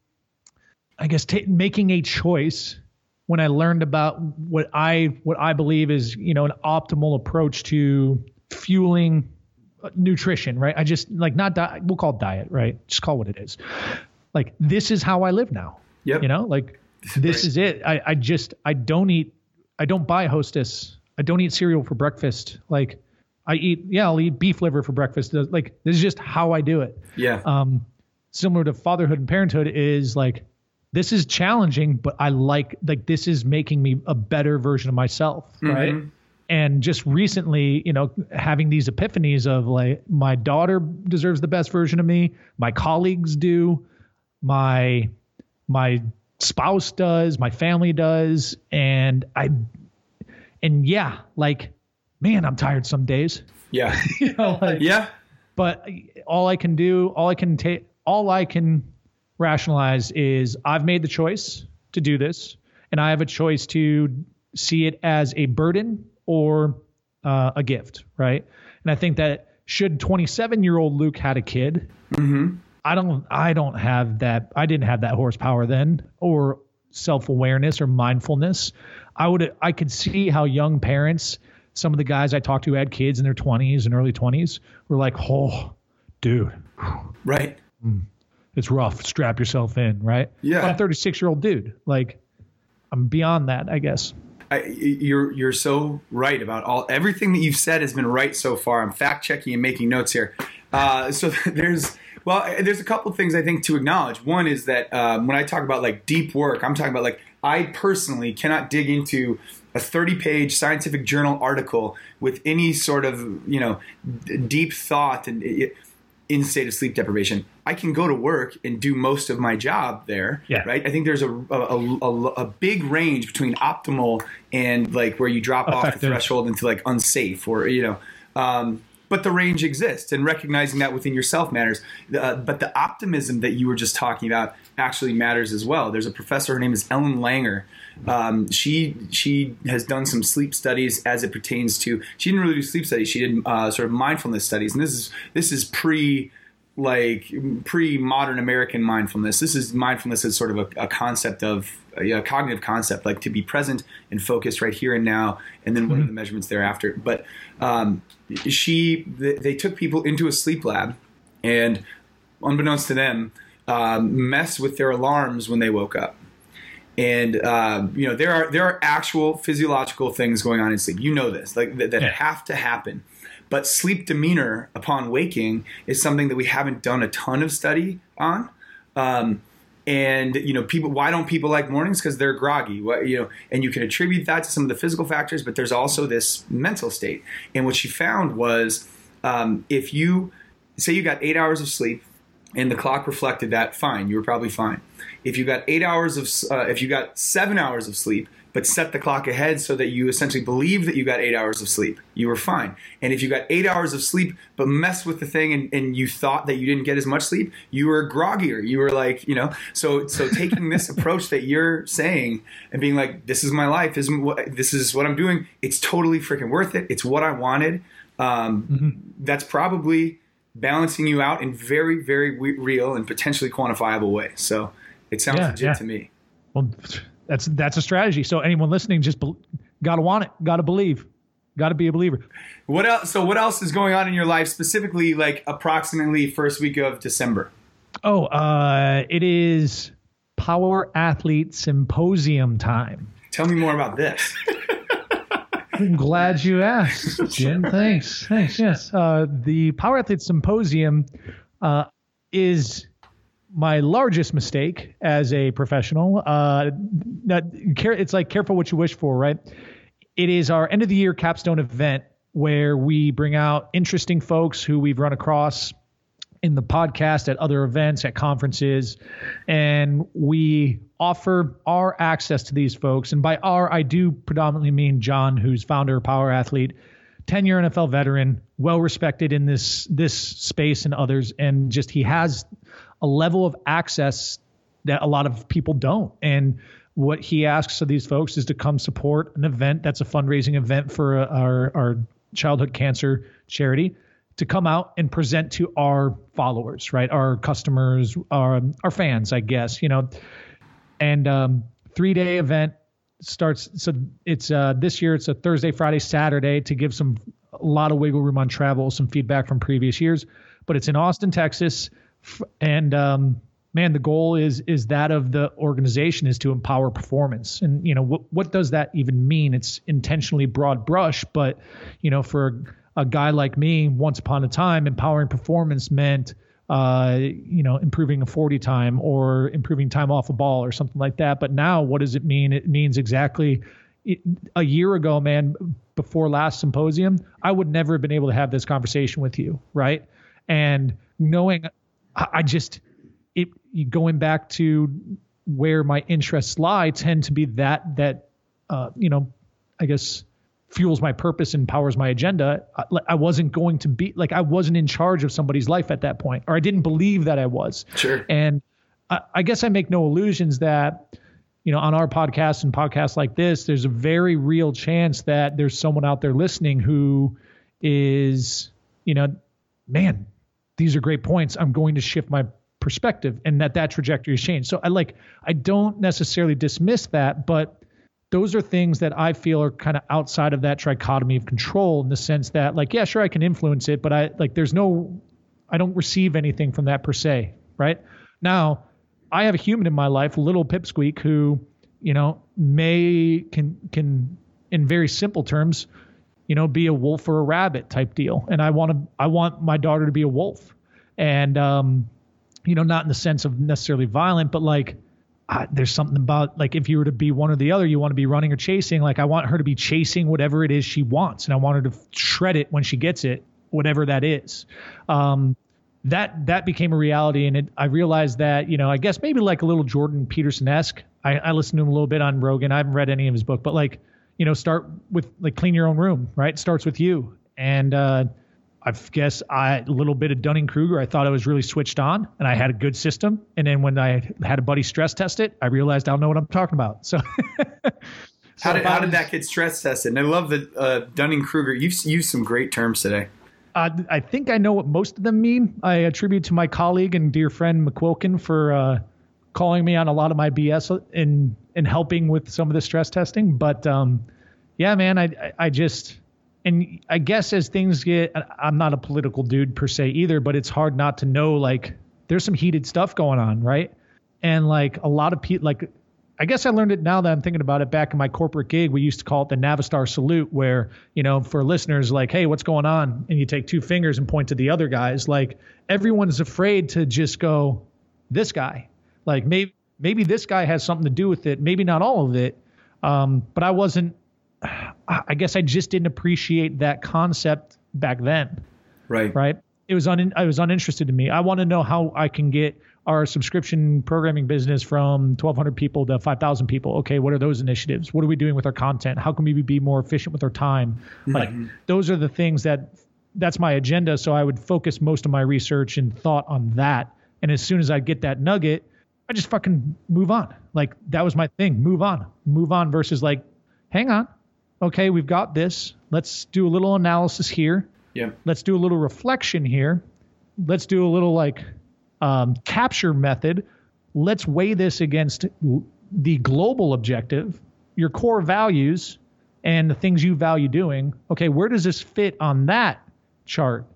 I guess, t- making a choice when I learned about what I what I believe is you know an optimal approach to fueling nutrition. Right? I just like not diet. we'll call it diet. Right? Just call it what it is. Like this is how I live now. Yeah. You know, like this right. is it. I, I just I don't eat I don't buy Hostess. I don't eat cereal for breakfast. Like I eat, yeah, I'll eat beef liver for breakfast. Like this is just how I do it. Yeah. Um, similar to fatherhood and parenthood is like this is challenging, but I like like this is making me a better version of myself, mm-hmm. right? And just recently, you know, having these epiphanies of like my daughter deserves the best version of me, my colleagues do, my my spouse does, my family does, and I and yeah, like man, I'm tired some days. Yeah. you know, like, yeah. But all I can do, all I can take, all I can rationalize is I've made the choice to do this, and I have a choice to see it as a burden or uh, a gift, right? And I think that should 27 year old Luke had a kid, mm-hmm. I don't, I don't have that. I didn't have that horsepower then, or self awareness or mindfulness. I would, I could see how young parents some of the guys I talked to had kids in their 20s and early 20s were like, oh, dude. Right. It's rough. Strap yourself in, right? Yeah. I'm a 36 year old dude. Like, I'm beyond that, I guess. I, you're you're so right about all everything that you've said has been right so far. I'm fact checking and making notes here. Uh, so there's well, there's a couple things I think to acknowledge. One is that um, when I talk about like deep work, I'm talking about like I personally cannot dig into a 30 page scientific journal article with any sort of you know d- deep thought and it, in state of sleep deprivation i can go to work and do most of my job there yeah. right i think there's a, a, a, a big range between optimal and like where you drop Effective. off the threshold into like unsafe or you know um, but the range exists and recognizing that within yourself matters uh, but the optimism that you were just talking about actually matters as well there's a professor her name is ellen langer um, she she has done some sleep studies as it pertains to. She didn't really do sleep studies. She did uh, sort of mindfulness studies, and this is this is pre like pre modern American mindfulness. This is mindfulness as sort of a, a concept of a, a, cognitive concept, like to be present and focused right here and now, and then what mm-hmm. are the measurements thereafter. But um, she they, they took people into a sleep lab, and unbeknownst to them, um, messed with their alarms when they woke up and um, you know there are there are actual physiological things going on in sleep. You know this, like that, that yeah. have to happen. But sleep demeanor upon waking is something that we haven't done a ton of study on. Um, and you know, people. Why don't people like mornings? Because they're groggy. What, you know, and you can attribute that to some of the physical factors, but there's also this mental state. And what she found was, um, if you say you got eight hours of sleep, and the clock reflected that, fine, you were probably fine if you got eight hours of uh, if you got seven hours of sleep but set the clock ahead so that you essentially believe that you got eight hours of sleep. You were fine. And if you got eight hours of sleep, but messed with the thing and, and you thought that you didn't get as much sleep, you were groggier. You were like, you know, so so taking this approach that you're saying and being like, this is my life, this is what, this is what I'm doing. It's totally freaking worth it. It's what I wanted. Um, mm-hmm. That's probably balancing you out in very, very real and potentially quantifiable way. So it sounds yeah, legit yeah. to me. Well, that's that's a strategy. So anyone listening, just be, gotta want it, gotta believe, gotta be a believer. What else? So what else is going on in your life, specifically, like approximately first week of December? Oh, uh, it is Power Athlete Symposium time. Tell me more about this. I'm glad you asked, Jim. Thanks. Thanks. Yes. Uh, the Power Athlete Symposium uh, is my largest mistake as a professional. Uh, it's like careful what you wish for, right? It is our end of the year capstone event where we bring out interesting folks who we've run across in the podcast at other events at conferences and we offer our access to these folks and by our i do predominantly mean john who's founder of power athlete 10 year nfl veteran well respected in this this space and others and just he has a level of access that a lot of people don't. And what he asks of these folks is to come support an event that's a fundraising event for our, our childhood cancer charity to come out and present to our followers, right? Our customers, our, our fans, I guess, you know. And um, three day event starts. So it's uh, this year. It's a Thursday, Friday, Saturday to give some a lot of wiggle room on travel, some feedback from previous years. But it's in Austin, Texas and um, man, the goal is is that of the organization is to empower performance. And you know what what does that even mean? It's intentionally broad brush, but you know for a, guy like me, once upon a time, empowering performance meant uh, you know improving a 40 time or improving time off a ball or something like that. But now, what does it mean? It means exactly. a year ago, man, before last symposium, I would never have been able to have this conversation with you, right? And knowing I just it going back to where my interests lie tend to be that that uh, you know I guess fuels my purpose and powers my agenda. I, I, wasn't going to be like I wasn't in charge of somebody's life at that point, or I didn't believe that I was. Sure. And I, I guess I make no illusions that you know on our podcast and podcasts like this, there's a very real chance that there's someone out there listening who is you know man these are great points. I'm going to shift my perspective and that that trajectory has changed. So I like I don't necessarily dismiss that, but those are things that I feel are kind of outside of that trichotomy of control in the sense that like yeah, sure I can influence it, but I like there's no I don't receive anything from that per se, right? Now, I have a human in my life, little pipsqueak who, you know, may can can in very simple terms you know, be a wolf or a rabbit type deal. And I want to, I want my daughter to be a wolf. And, um, you know, not in the sense of necessarily violent, but like, uh, there's something about like if you were to be one or the other, you want to be running or chasing. Like I want her to be chasing whatever it is she wants, and I want her to shred it when she gets it, whatever that is. Um, that that became a reality, and it, I realized that you know I guess maybe like a little Jordan Peterson esque. I, I listened to him a little bit on Rogan. I haven't read any of his book, but like you know, start with like clean your own room, right? It starts with you. And uh, I guess I a little bit of Dunning Kruger. I thought I was really switched on, and I had a good system. And then when I had a buddy stress test it, I realized I don't know what I'm talking about. So. So how did, how did that get stress tested? And I love the uh, Dunning Kruger. You've used some great terms today. Uh, I think I know what most of them mean. I attribute to my colleague and dear friend McQuilkin for uh, calling me on a lot of my BS in in helping with some of the stress testing. But um, yeah, man, I I just and I guess as things get, I'm not a political dude per se either, but it's hard not to know like there's some heated stuff going on, right? And like a lot of people, like I guess I learned it now that I'm thinking about it. Back in my corporate gig, we used to call it the Navistar salute, where you know, for listeners, like, hey, what's going on? And you take two fingers and point to the other guys. Like everyone's afraid to just go, this guy, like maybe maybe this guy has something to do with it. Maybe not all of it. Um, but I wasn't. I guess I just didn't appreciate that concept back then. Right. Right. It was un. I was uninterested to me. I want to know how I can get our subscription programming business from 1,200 people to 5,000 people. Okay, what are those initiatives? What are we doing with our content? How can we be more efficient with our time? Mm-hmm. Like those are the things that that's my agenda. So I would focus most of my research and thought on that. And as soon as I get that nugget, I just fucking move on. Like that was my thing. Move on. Move on versus like, hang on. Okay, we've got this. Let's do a little analysis here. Yeah. Let's do a little reflection here. Let's do a little like um, capture method. Let's weigh this against the global objective, your core values, and the things you value doing. Okay, where does this fit on that chart?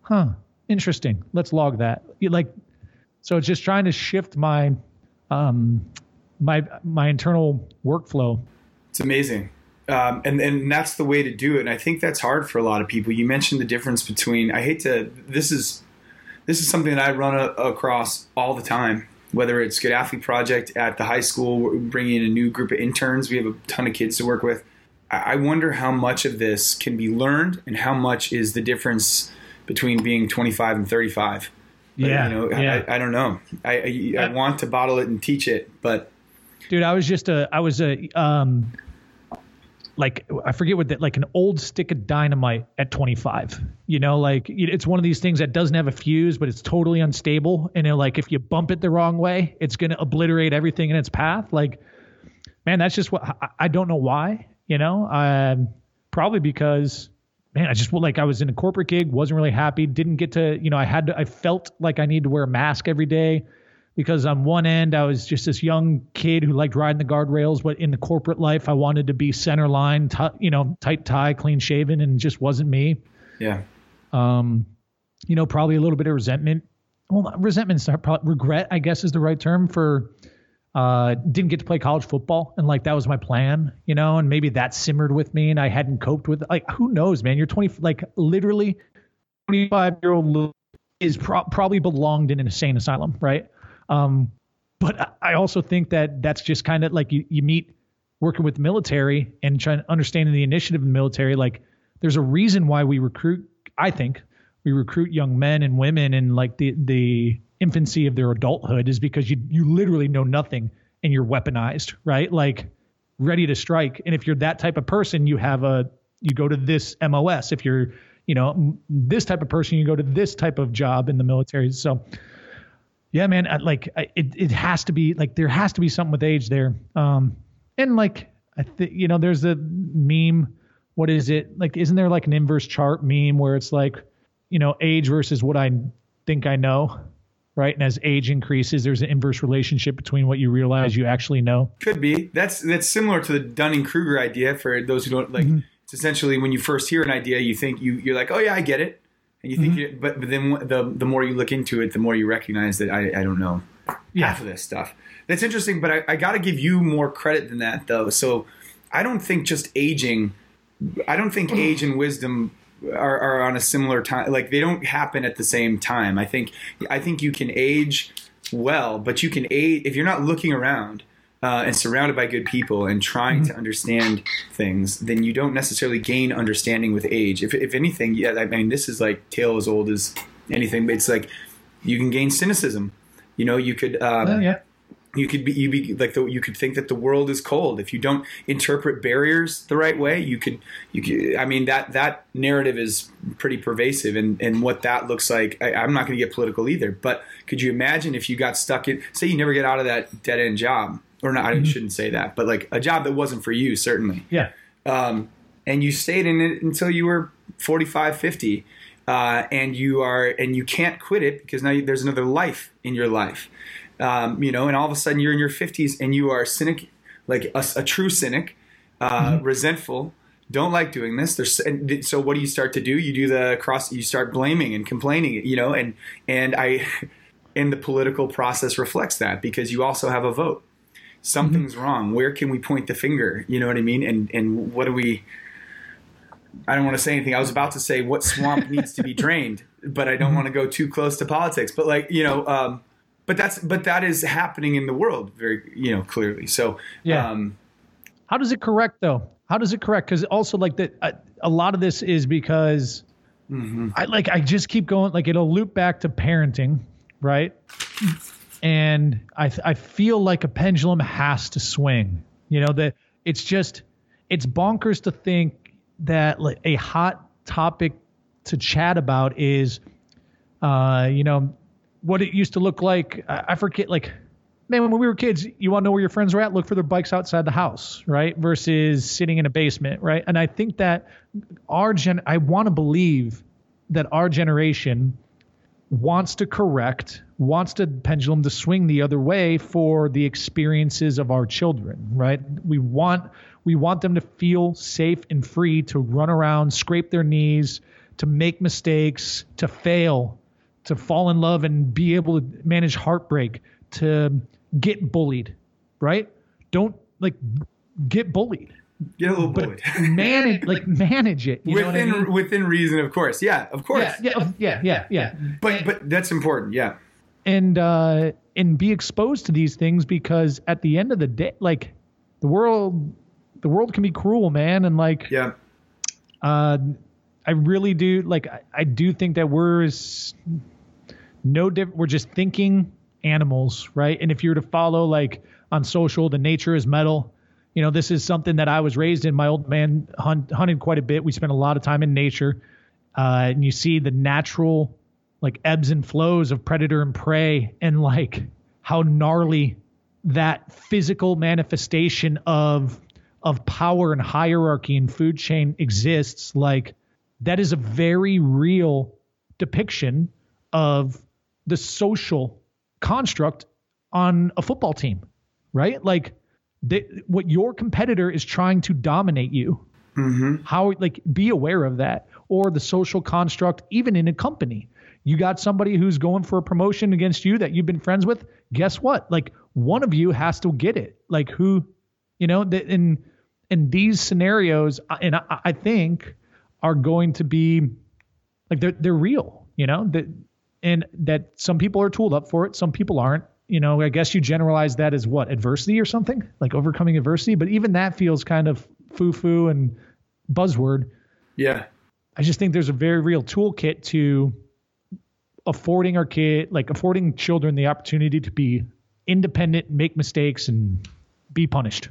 Huh, interesting. Let's log that. Like, so it's just trying to shift my um, my my internal workflow. It's amazing. Um, and and that's the way to do it. And I think that's hard for a lot of people. You mentioned the difference between. I hate to. This is this is something that I run a, across all the time. Whether it's Good Athlete Project at the high school, bringing in a new group of interns, we have a ton of kids to work with. I wonder how much of this can be learned, and how much is the difference between being 25 and 35. Yeah, you know, yeah. I, I, don't know. I, I, I want to bottle it and teach it, but dude, I was just a I was a um like I forget what that like an old stick of dynamite at 25. You know, like it's one of these things that doesn't have a fuse, but it's totally unstable. And like if you bump it the wrong way, it's gonna obliterate everything in its path. Like, man, that's just what I, I don't know why. You know, um, probably because man, I just like I was in a corporate gig, wasn't really happy, didn't get to you know I had to I felt like I needed to wear a mask every day because on one end I was just this young kid who liked riding the guardrails, but in the corporate life I wanted to be center line, t- you know, tight tie, clean shaven, and just wasn't me. Yeah. Um, you know, probably a little bit of resentment. Well, resentment's not probably regret, I guess, is the right term for. Uh, didn't get to play college football, and like that was my plan, you know, and maybe that simmered with me, and I hadn't coped with. Like, who knows, man? You're 20, like literally, 25 year old is pro- probably belonged in an insane asylum, right? Um, but I also think that that's just kind of like you, you meet working with the military and trying to understanding the initiative of the military. Like there's a reason why we recruit, I think we recruit young men and women and like the, the infancy of their adulthood is because you, you literally know nothing and you're weaponized, right? Like ready to strike. And if you're that type of person, you have a, you go to this MOS. If you're, you know, this type of person, you go to this type of job in the military. So, yeah, man, like it, it has to be like there has to be something with age there. Um, and like I think you know, there's a meme. What is it like? Isn't there like an inverse chart meme where it's like, you know, age versus what I think I know, right? And as age increases, there's an inverse relationship between what you realize you actually know. Could be. That's that's similar to the Dunning Kruger idea. For those who don't like, mm-hmm. it's essentially when you first hear an idea, you think you you're like, oh yeah, I get it and you think, mm-hmm. you, but, but then the the more you look into it, the more you recognize that I, I don't know yeah. half of this stuff. That's interesting, but I, I got to give you more credit than that, though. So I don't think just aging, I don't think age and wisdom are, are on a similar time. Like they don't happen at the same time. I think I think you can age well, but you can age if you're not looking around uh, and surrounded by good people and trying mm-hmm. to understand things, then you don't necessarily gain understanding with age. If, if anything, yeah, I mean, this is like tale as old as anything. It's like you can gain cynicism. You know, you could. Um, oh, yeah. You could be, you be like the, you could think that the world is cold if you don't interpret barriers the right way. You could, you could. I mean that that narrative is pretty pervasive, and and what that looks like. I, I'm not going to get political either, but could you imagine if you got stuck in? Say you never get out of that dead end job, or not, mm-hmm. I shouldn't say that, but like a job that wasn't for you, certainly. Yeah. Um, and you stayed in it until you were 45, 50. Uh, and you are, and you can't quit it because now you, there's another life in your life. Um, you know, and all of a sudden you're in your 50s and you are cynic, like a, a true cynic, uh, mm-hmm. resentful, don't like doing this. There's, and so what do you start to do? You do the cross, you start blaming and complaining, you know, and, and I, and the political process reflects that because you also have a vote something's mm-hmm. wrong. Where can we point the finger? You know what I mean? And and what do we? I don't want to say anything. I was about to say what swamp needs to be drained, but I don't mm-hmm. want to go too close to politics. But like you know, um, but that's but that is happening in the world very you know clearly. So yeah. Um, How does it correct though? How does it correct? Because also like that, uh, a lot of this is because mm-hmm. I like I just keep going. Like it'll loop back to parenting, right? and I I feel like a pendulum has to swing. You know that it's just it's bonkers to think that like a hot topic to chat about is, uh, you know, what it used to look like. I, forget like man, when we were kids, you want to know where your friends were at? Look for their bikes outside the house, right? Versus sitting in a basement, right? And I think that our gen, I want to believe that our generation wants to correct, wants the pendulum to swing the other way for the experiences of our children, right? We want we want them to feel safe and free to run around, scrape their knees, to make mistakes, to fail, to fall in love and be able to manage heartbreak, to get bullied, right? Don't like get bullied. Get a little bullied. manage like manage it. within I mean? within reason, of course. Yeah, of course. Yeah, yeah, yeah, yeah, yeah. But but that's important. Yeah. And uh and be exposed to these things because at the end of the day, like the world the world can be cruel, man, and like yeah. Uh I really do like I, I do think that we're no we're just thinking animals, right? And if you were to follow like on social, the nature is metal. You know, this is something that I was raised in. My old man hunt, hunted quite a bit. We spent a lot of time in nature, uh, and you see the natural like ebbs and flows of predator and prey, and like how gnarly that physical manifestation of of power and hierarchy and food chain exists. Like that is a very real depiction of the social construct on a football team, right? Like they, what your competitor is trying to dominate you. Mm-hmm. How like be aware of that or the social construct even in a company. You got somebody who's going for a promotion against you that you've been friends with. Guess what? Like one of you has to get it. Like who, you know, in in these scenarios, and I, I think are going to be like they're they're real. You know that and that some people are tooled up for it, some people aren't. You know, I guess you generalize that as what adversity or something like overcoming adversity, but even that feels kind of foo foo and buzzword. Yeah. I just think there's a very real toolkit to affording our kid, like affording children the opportunity to be independent, make mistakes, and be punished.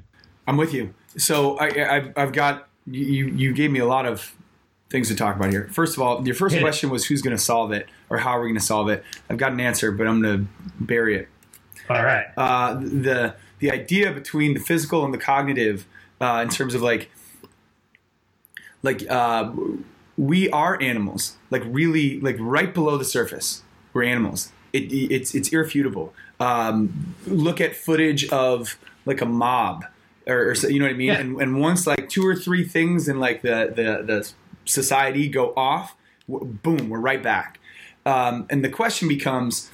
I'm with you. So I, have I've got you. You gave me a lot of things to talk about here. First of all, your first question was who's going to solve it or how are we going to solve it. I've got an answer, but I'm going to bury it. All right. Uh, the the idea between the physical and the cognitive, uh, in terms of like like uh, we are animals, like really like right below the surface, we're animals. It, it's it's irrefutable. Um, look at footage of like a mob or, or, you know what I mean? Yeah. And, and once like two or three things in like the, the, the society go off, boom, we're right back. Um, and the question becomes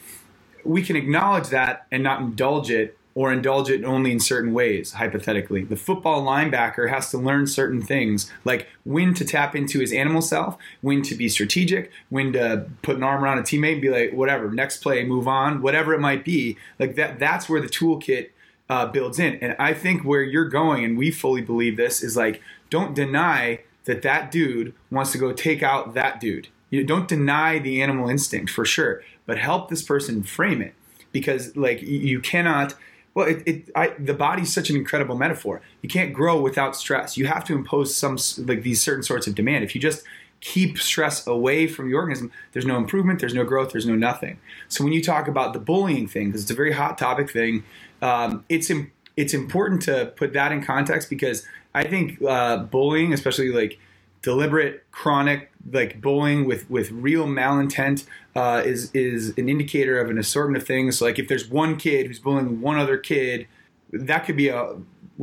we can acknowledge that and not indulge it or indulge it only in certain ways, hypothetically. The football linebacker has to learn certain things, like when to tap into his animal self, when to be strategic, when to put an arm around a teammate and be like, whatever, next play, move on, whatever it might be. Like that, that's where the toolkit uh, builds in. And I think where you're going, and we fully believe this, is like, don't deny that that dude wants to go take out that dude. You don't deny the animal instinct for sure, but help this person frame it because like you cannot. Well, it, it I, the body's such an incredible metaphor. You can't grow without stress. You have to impose some like these certain sorts of demand. If you just keep stress away from the organism, there's no improvement, there's no growth, there's no nothing. So when you talk about the bullying thing, because it's a very hot topic thing, um, it's it's important to put that in context because I think uh, bullying, especially like deliberate, chronic, like bullying with with real malintent, uh, is is an indicator of an assortment of things. Like if there's one kid who's bullying one other kid, that could be a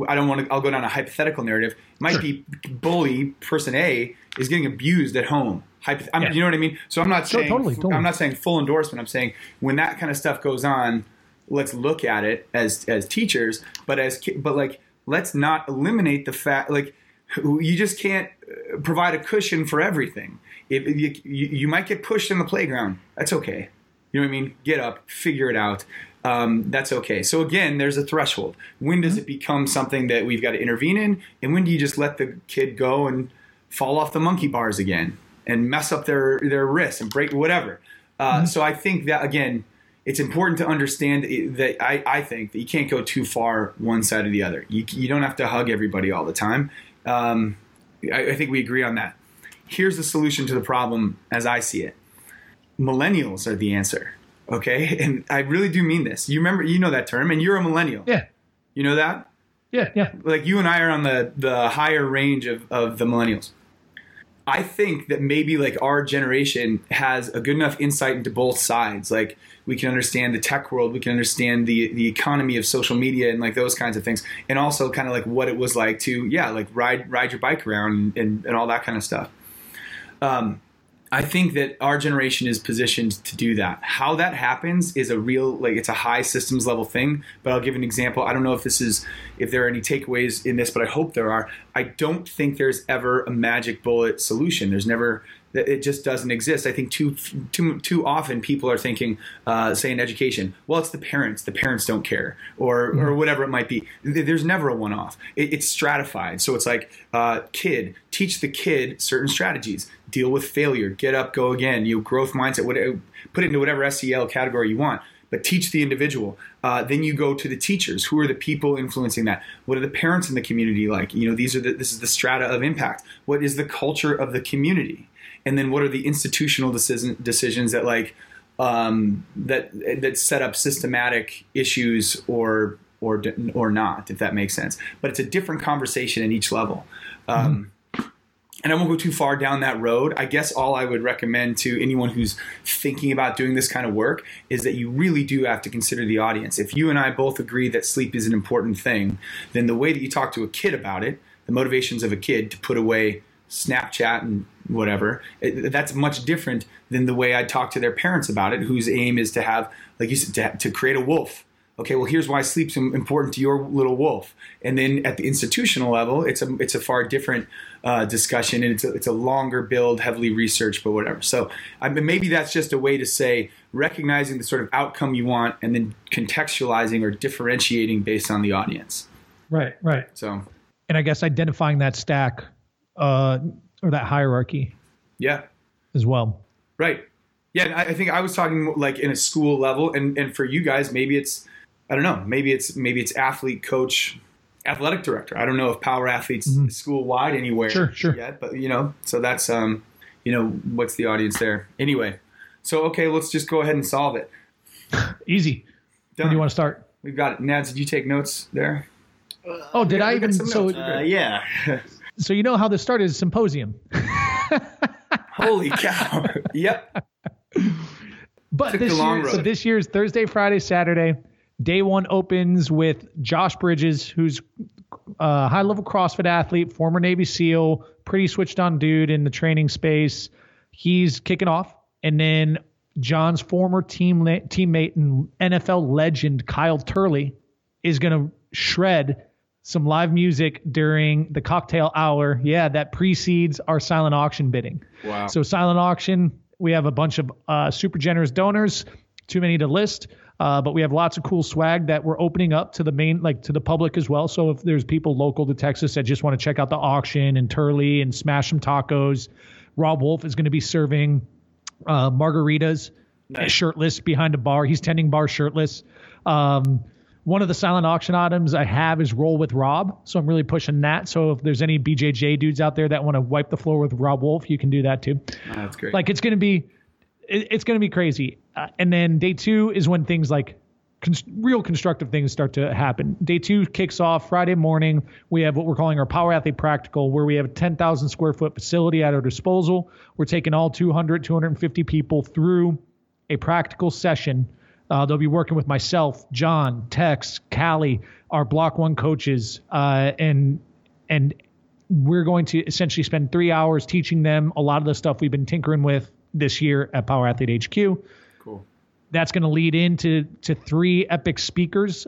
I don't want to. I'll go down a hypothetical narrative. It might sure. be bully person A is getting abused at home. Hypoth- yeah. You know what I mean? So I'm not saying totally, totally. I'm not saying full endorsement. I'm saying when that kind of stuff goes on, let's look at it as as teachers, but as but like let's not eliminate the fact like you just can't uh, provide a cushion for everything. If, you, you, might get pushed in the playground. That's okay. You know what I mean? Get up, figure it out. Um, that's okay. So again, there's a threshold. When does mm-hmm. it become something that we've got to intervene in, and when do you just let the kid go and fall off the monkey bars again and mess up their their wrists and break whatever? Uh, mm-hmm. So I think that again, it's important to understand that I, I think that you can't go too far one side or the other. You, you don't have to hug everybody all the time. Um, I, I think we agree on that. Here's the solution to the problem as I see it. Millennials are the answer. Okay. And I really do mean this. You remember, you know that term, and you're a millennial. Yeah. You know that? Yeah. Yeah. Like you and I are on the, the higher range of, of the millennials. I think that maybe like our generation has a good enough insight into both sides. Like we can understand the tech world, we can understand the the economy of social media and like those kinds of things, and also kind of like what it was like to yeah like ride ride your bike around and, and all that kind of stuff. Um, I think that our generation is positioned to do that. How that happens is a real like it's a high systems level thing. But I'll give an example. I don't know if this is if there are any takeaways in this, but I hope there are. I don't think there's ever a magic bullet solution. There's never it just doesn't exist. I think too too too often people are thinking, uh, say in education, well, it's the parents. The parents don't care, or mm-hmm. or whatever it might be. There's never a one off. It, it's stratified. So it's like, uh, kid, teach the kid certain strategies. Deal with failure. Get up, go again. You know, growth mindset. Whatever, put it into whatever SEL category you want but teach the individual. Uh, then you go to the teachers. Who are the people influencing that? What are the parents in the community like? You know, these are the, this is the strata of impact. What is the culture of the community? And then what are the institutional decision, decisions that like um, that that set up systematic issues or or or not, if that makes sense. But it's a different conversation in each level. Um, mm-hmm. and I won't go too far down that road. I guess all I would recommend to anyone who's thinking about doing this kind of work is that you really do have to consider the audience. If you and I both agree that sleep is an important thing, then the way that you talk to a kid about it, the motivations of a kid to put away Snapchat and whatever. It, that's much different than the way I talk to their parents about it, whose aim is to have, like you said, to, to create a wolf. Okay, well, here's why sleep's important to your little wolf. And then at the institutional level, it's a it's a far different uh, discussion, and it's a, it's a longer build, heavily researched, but whatever. So I mean, maybe that's just a way to say recognizing the sort of outcome you want, and then contextualizing or differentiating based on the audience. Right, right. So, and I guess identifying that stack uh, or that hierarchy. Yeah. As well. Right. Yeah, I think I was talking like in a school level, and and for you guys, maybe it's I don't know, maybe it's maybe it's athlete, coach, athletic director. I don't know if power athletes mm-hmm. school wide anywhere sure, sure. yet, but you know, so that's um, you know, what's the audience there anyway? So okay, let's just go ahead and solve it. Easy. Done. When do you want to start? We've got it. Nads, did you take notes there? oh, did yeah, I even? So uh, yeah. So you know how this started? A symposium. Holy cow! yep. But Took this year, so this year's Thursday, Friday, Saturday. Day one opens with Josh Bridges, who's a high level CrossFit athlete, former Navy SEAL, pretty switched on dude in the training space. He's kicking off. And then John's former team teammate and NFL legend Kyle Turley is going to shred some live music during the cocktail hour. Yeah, that precedes our silent auction bidding. Wow. So silent auction, we have a bunch of uh, super generous donors, too many to list. Uh, but we have lots of cool swag that we're opening up to the main, like to the public as well. So if there's people local to Texas that just want to check out the auction and Turley and smash some tacos, Robb Wolf is going to be serving uh, margaritas, nice. shirtless behind a bar. He's tending bar shirtless. Um, one of the silent auction items I have is roll with Rob. So I'm really pushing that. So if there's any BJJ dudes out there that want to wipe the floor with Robb Wolf, you can do that too. Oh, that's great. Like it's going to be, it, it's going to be crazy. Uh, and then day two is when things like real constructive things start to happen. Day two kicks off Friday morning. We have what we're calling our Power Athlete Practical, where we have a 10,000 square foot facility at our disposal. We're taking all 200, 250 people through a practical session uh, they'll be working with myself, John, Tex, Callie, our Block One coaches, uh, and and we're going to essentially spend three hours teaching them a lot of the stuff we've been tinkering with this year at Power Athlete HQ. Cool. That's going to lead into to three epic speakers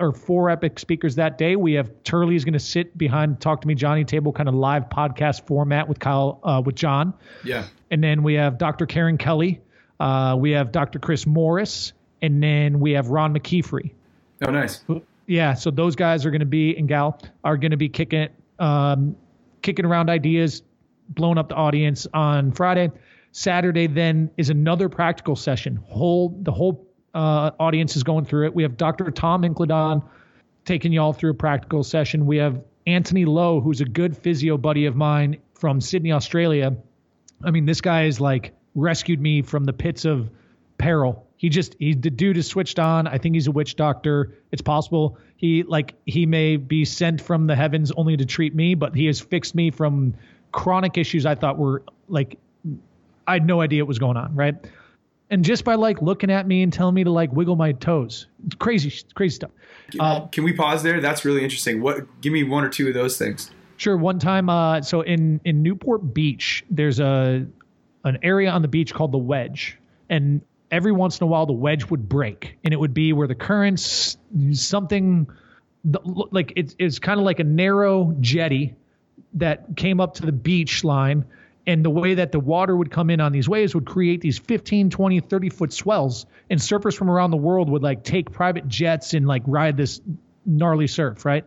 or four epic speakers that day. We have Turley is going to sit behind Talk to Me Johnny table, kind of live podcast format with Kyle uh, with John. Yeah. And then we have Dr. Karen Kelly. Uh, we have Dr. Chris Morris, and then we have Ron McKeefery. Oh, nice. Yeah, so those guys are going to be and gal are going to be kicking um, kicking around ideas, blowing up the audience on Friday. Saturday then is another practical session. Whole the whole uh, audience is going through it. We have Dr. Tom Incledon taking y'all through a practical session. We have Anthony Lowe, who's a good physio buddy of mine from Sydney, Australia. I mean, this guy is like rescued me from the pits of peril. He just he the dude is switched on. I think he's a witch doctor. It's possible he like he may be sent from the heavens only to treat me, but he has fixed me from chronic issues I thought were like I had no idea what was going on, right? And just by like looking at me and telling me to like wiggle my toes, it's crazy, crazy stuff. Uh, Can we pause there? That's really interesting. What? Give me one or two of those things. Sure. One time, uh, so in in Newport Beach, there's a an area on the beach called the Wedge, and every once in a while the wedge would break, and it would be where the currents something like it's it's kind of like a narrow jetty that came up to the beach line and the way that the water would come in on these waves would create these 15 20 30 foot swells and surfers from around the world would like take private jets and like ride this gnarly surf right?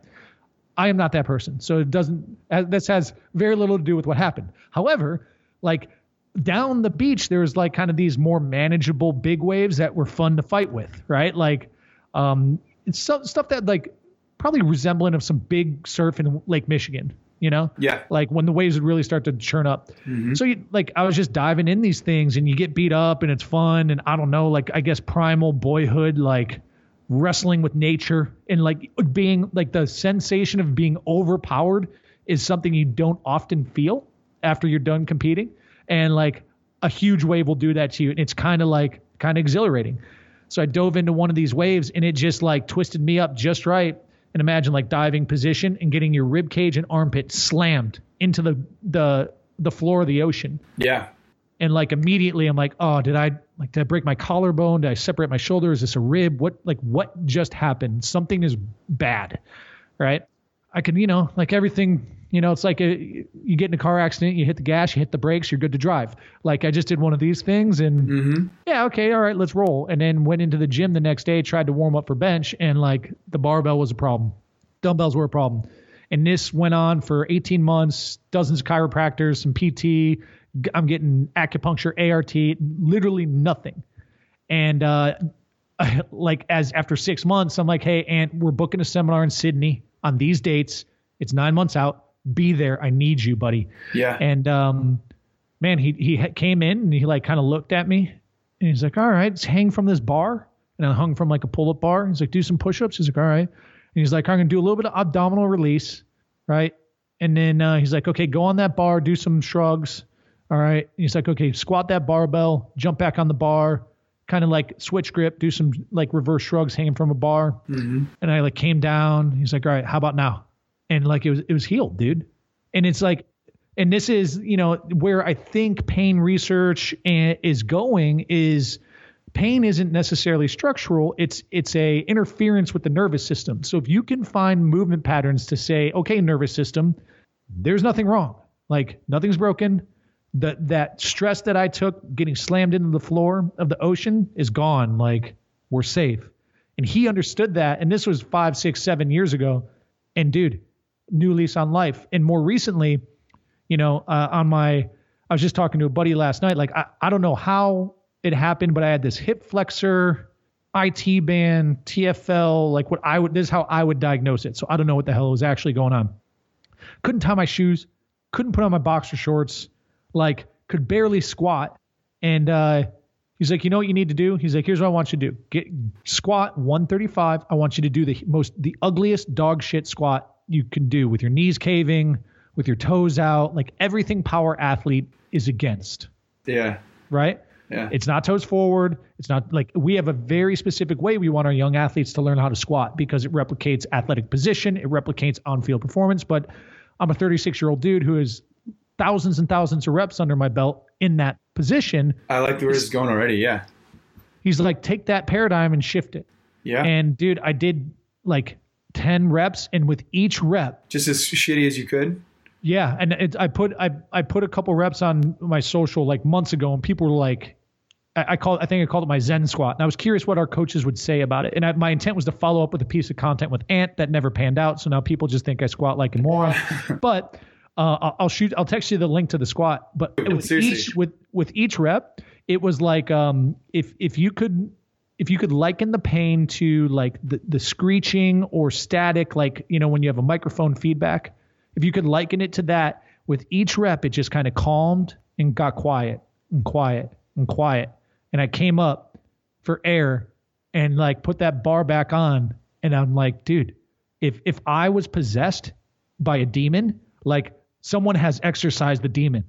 I am not that person so it doesn't this has very little to do with what happened. However like down the beach there was like kind of these more manageable big waves that were fun to fight with right like um it's stuff that like probably resembling of some big surf in lake michigan you know? Yeah. Like when the waves would really start to churn up. Mm-hmm. So you like I was just diving in these things and you get beat up and it's fun and I don't know, like I guess primal boyhood, like wrestling with nature and like being like the sensation of being overpowered is something you don't often feel after you're done competing. And like a huge wave will do that to you. And it's kind of like kind of exhilarating. So I dove into one of these waves and it just like twisted me up just right and imagine like diving position and getting your rib cage and armpit slammed into the the the floor of the ocean. Yeah. And like immediately I'm like, oh, did I like did I break my collarbone? Did I separate my shoulder? Is this a rib? What like what just happened? Something is bad. Right? I can, you know, like everything you know, it's like a, you get in a car accident, you hit the gas, you hit the brakes, you're good to drive. Like I just did one of these things, and mm-hmm. yeah, okay, all right, let's roll. And then went into the gym the next day, tried to warm up for bench, and like the barbell was a problem, dumbbells were a problem, and this went on for 18 months, dozens of chiropractors, some PT. I'm getting acupuncture, ART, literally nothing. And uh, like as after six months, I'm like, hey, Ant, we're booking a seminar in Sydney on these dates. It's nine months out be there. I need you, buddy. Yeah. And um, man, he he came in and he like kind of looked at me and he's like, all right, let's hang from this bar. And I hung from like a pull up bar. He's like, do some push ups. He's like, all right. And he's like, I'm gonna do a little bit of abdominal release, right? And then uh, he's like, okay, go on that bar, do some shrugs. All right. And he's like, okay, squat that barbell, jump back on the bar, kind of like switch grip, do some like reverse shrugs hanging from a bar. Mm-hmm. And I like came down. He's like, all right, how about now? And like it was it was healed, dude. And it's like, and this is you know where I think pain research is going is pain isn't necessarily structural. It's it's a interference with the nervous system. So if you can find movement patterns to say okay nervous system there's nothing wrong. Like nothing's broken. That that stress that i took getting slammed into the floor of the ocean is gone. Like we're safe. And he understood that. And this was five six seven years ago. And dude new lease on life. And more recently, you know, uh, on my, I was just talking to a buddy last night. Like, I, I don't know how it happened, but I had this hip flexor, IT band, TFL, like what I would, this is how I would diagnose it. So I don't know what the hell was actually going on. Couldn't tie my shoes, couldn't put on my boxer shorts, like could barely squat. And, uh, He's like, you know what you need to do? He's like, here's what I want you to do. Get squat 135. I want you to do the most the ugliest dog shit squat you can do with your knees caving, with your toes out, like everything power athlete is against. Yeah. Right? Yeah. It's not toes forward. It's not like we have a very specific way we want our young athletes to learn how to squat because it replicates athletic position, it replicates on-field performance, but I'm a 36-year-old dude who has thousands and thousands of reps under my belt in that position. I like the way it's going already, yeah. He's like take that paradigm and shift it. Yeah. And dude, I did like 10 reps and with each rep just as shitty as you could yeah and it, i put I, I put a couple reps on my social like months ago and people were like I, I call I think I called it my Zen squat. And I was curious what our coaches would say about it. And I, my intent was to follow up with a piece of content with Ant that never panned out. So now people just think I squat like a moron. but uh, I'll shoot. I'll text you the link to the squat. But with Seriously. each with with each rep, it was like um, if if you could if you could liken the pain to like the, the screeching or static, like, you know, when you have a microphone feedback, if you could liken it to that, with each rep, it just kind of calmed and got quiet and quiet and quiet. And I came up for air and like put that bar back on. And I'm like, dude, if if I was possessed by a demon, like someone has exorcised the demon.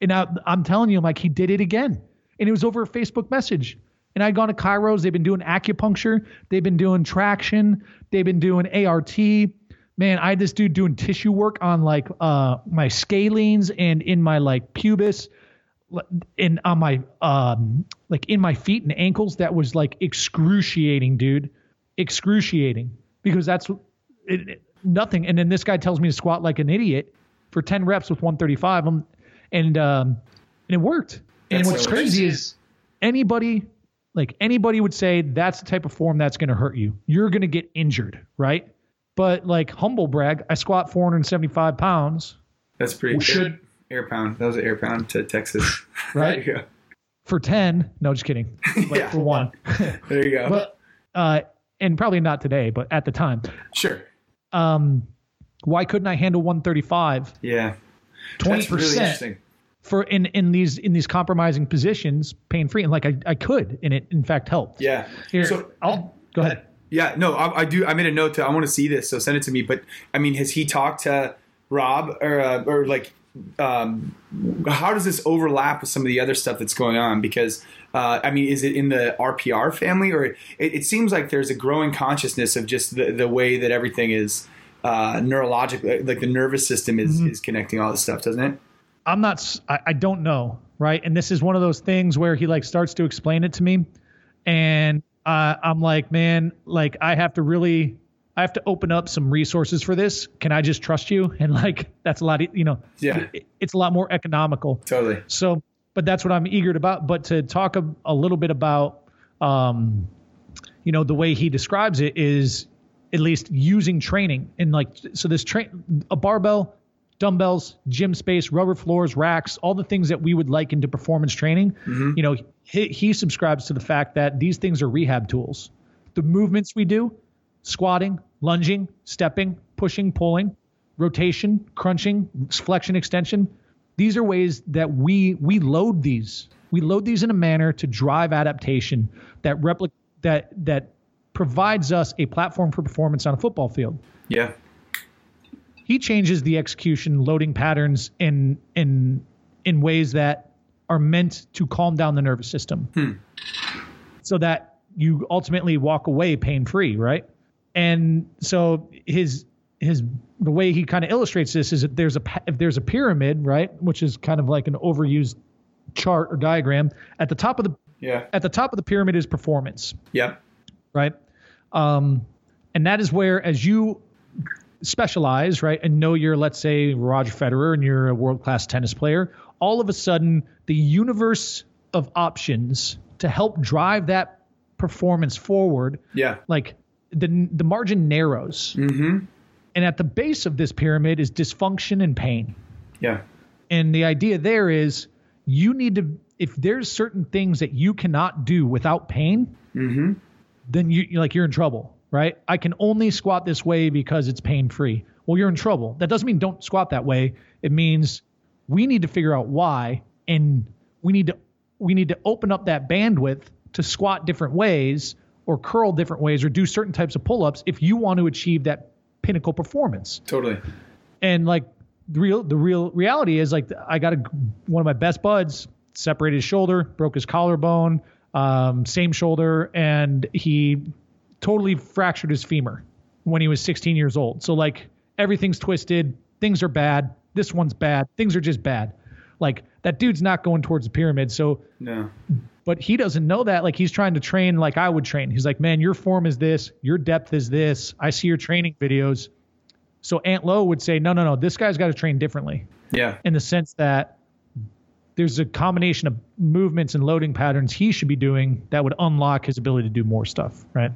And I, I'm telling you, like he did it again. And it was over a Facebook message. And I'd gone to chiros. They've been doing acupuncture. They've been doing traction. They've been doing ART. Man, I had this dude doing tissue work on like uh my scalenes and in my like pubis and on my um like in my feet and ankles that was like excruciating dude excruciating because that's it, it, nothing and then this guy tells me to squat like an idiot for 10 reps with 135 um, and um and it worked and what's so crazy is anybody like anybody would say that's the type of form that's going to hurt you you're going to get injured right but like humble brag i squat 475 pounds That's pretty Should- air, pound. That was an air pound to Texas. Right. there you go. for 10 no just kidding like Yeah. for one There you go. but uh and probably not today but at the time sure. um why couldn't i handle 135 Yeah. 20% That's really interesting. For in in these in these compromising positions pain free and like I, I could and it in fact helped Yeah. here So i'll go ahead Yeah, no, I, I do. I made a note to. I want to see this, so send it to me. But I mean, has he talked to Robb or uh, or like, um, how does this overlap with some of the other stuff that's going on? Because uh, I mean, is it in the RPR family, or it, it seems like there's a growing consciousness of just the the way that everything is uh, neurological, like the nervous system is is connecting all this stuff, doesn't it? I'm not I don't know right? And this is one of those things where he like starts to explain it to me. And uh, i'm like man like i have to really i have to open up some resources for this. Can i just trust you? And like that's a lot e- you know Yeah. it- it's a lot more economical. Totally. so but that's what i'm eager about but to talk a, a little bit about um you know the way he describes it is at least using training. And like so this train a barbell dumbbells gym space rubber floors racks all the things that we would like into performance training. Mm-hmm. You know he, he subscribes to the fact that these things are rehab tools. The movements we do squatting lunging stepping pushing pulling rotation crunching flexion extension these are ways that we we load these. We load these in a manner to drive adaptation that repli- that that provides us a platform for performance on a football field. Yeah. He changes the execution loading patterns in in in ways that are meant to calm down the nervous system. So that you ultimately walk away pain free right? And so his his the way he kind of illustrates this is that there's a if there's a pyramid right which is kind of like an overused chart or diagram at the top of the Yeah. at the top of the pyramid is performance. Yeah. Right? Um, and that is where, as you specialize, right, and know you're, let's say, Roger Federer and you're a world class tennis player, all of a sudden, the universe of options to help drive that performance forward, Yeah. like the the margin narrows. Mm-hmm. And at the base of this pyramid is dysfunction and pain. Yeah. And the idea there is you need to, if there's certain things that you cannot do without pain, Mm-hmm. then you like you're in trouble, right? I can only squat this way because it's pain free. Well, you're in trouble. That doesn't mean don't squat that way. It means we need to figure out why, and we need to we need to open up that bandwidth to squat different ways or curl different ways or do certain types of pull-ups if you want to achieve that pinnacle performance Totally. and like the real the real reality is like I got a one of my best buds separated his shoulder, broke his collarbone, um, same shoulder, and he totally fractured his femur when he was 16 years old. So like everything's twisted, things are bad. This one's bad. Things are just bad. Like that dude's not going towards the pyramid. So No. but he doesn't know that. Like he's trying to train like I would train. He's like, man, your form is this, your depth is this. I see your training videos. So Ant Lowe would say, no, no, no, this guy's got to train differently Yeah. in the sense that there's a combination of movements and loading patterns he should be doing that would unlock his ability to do more stuff, right?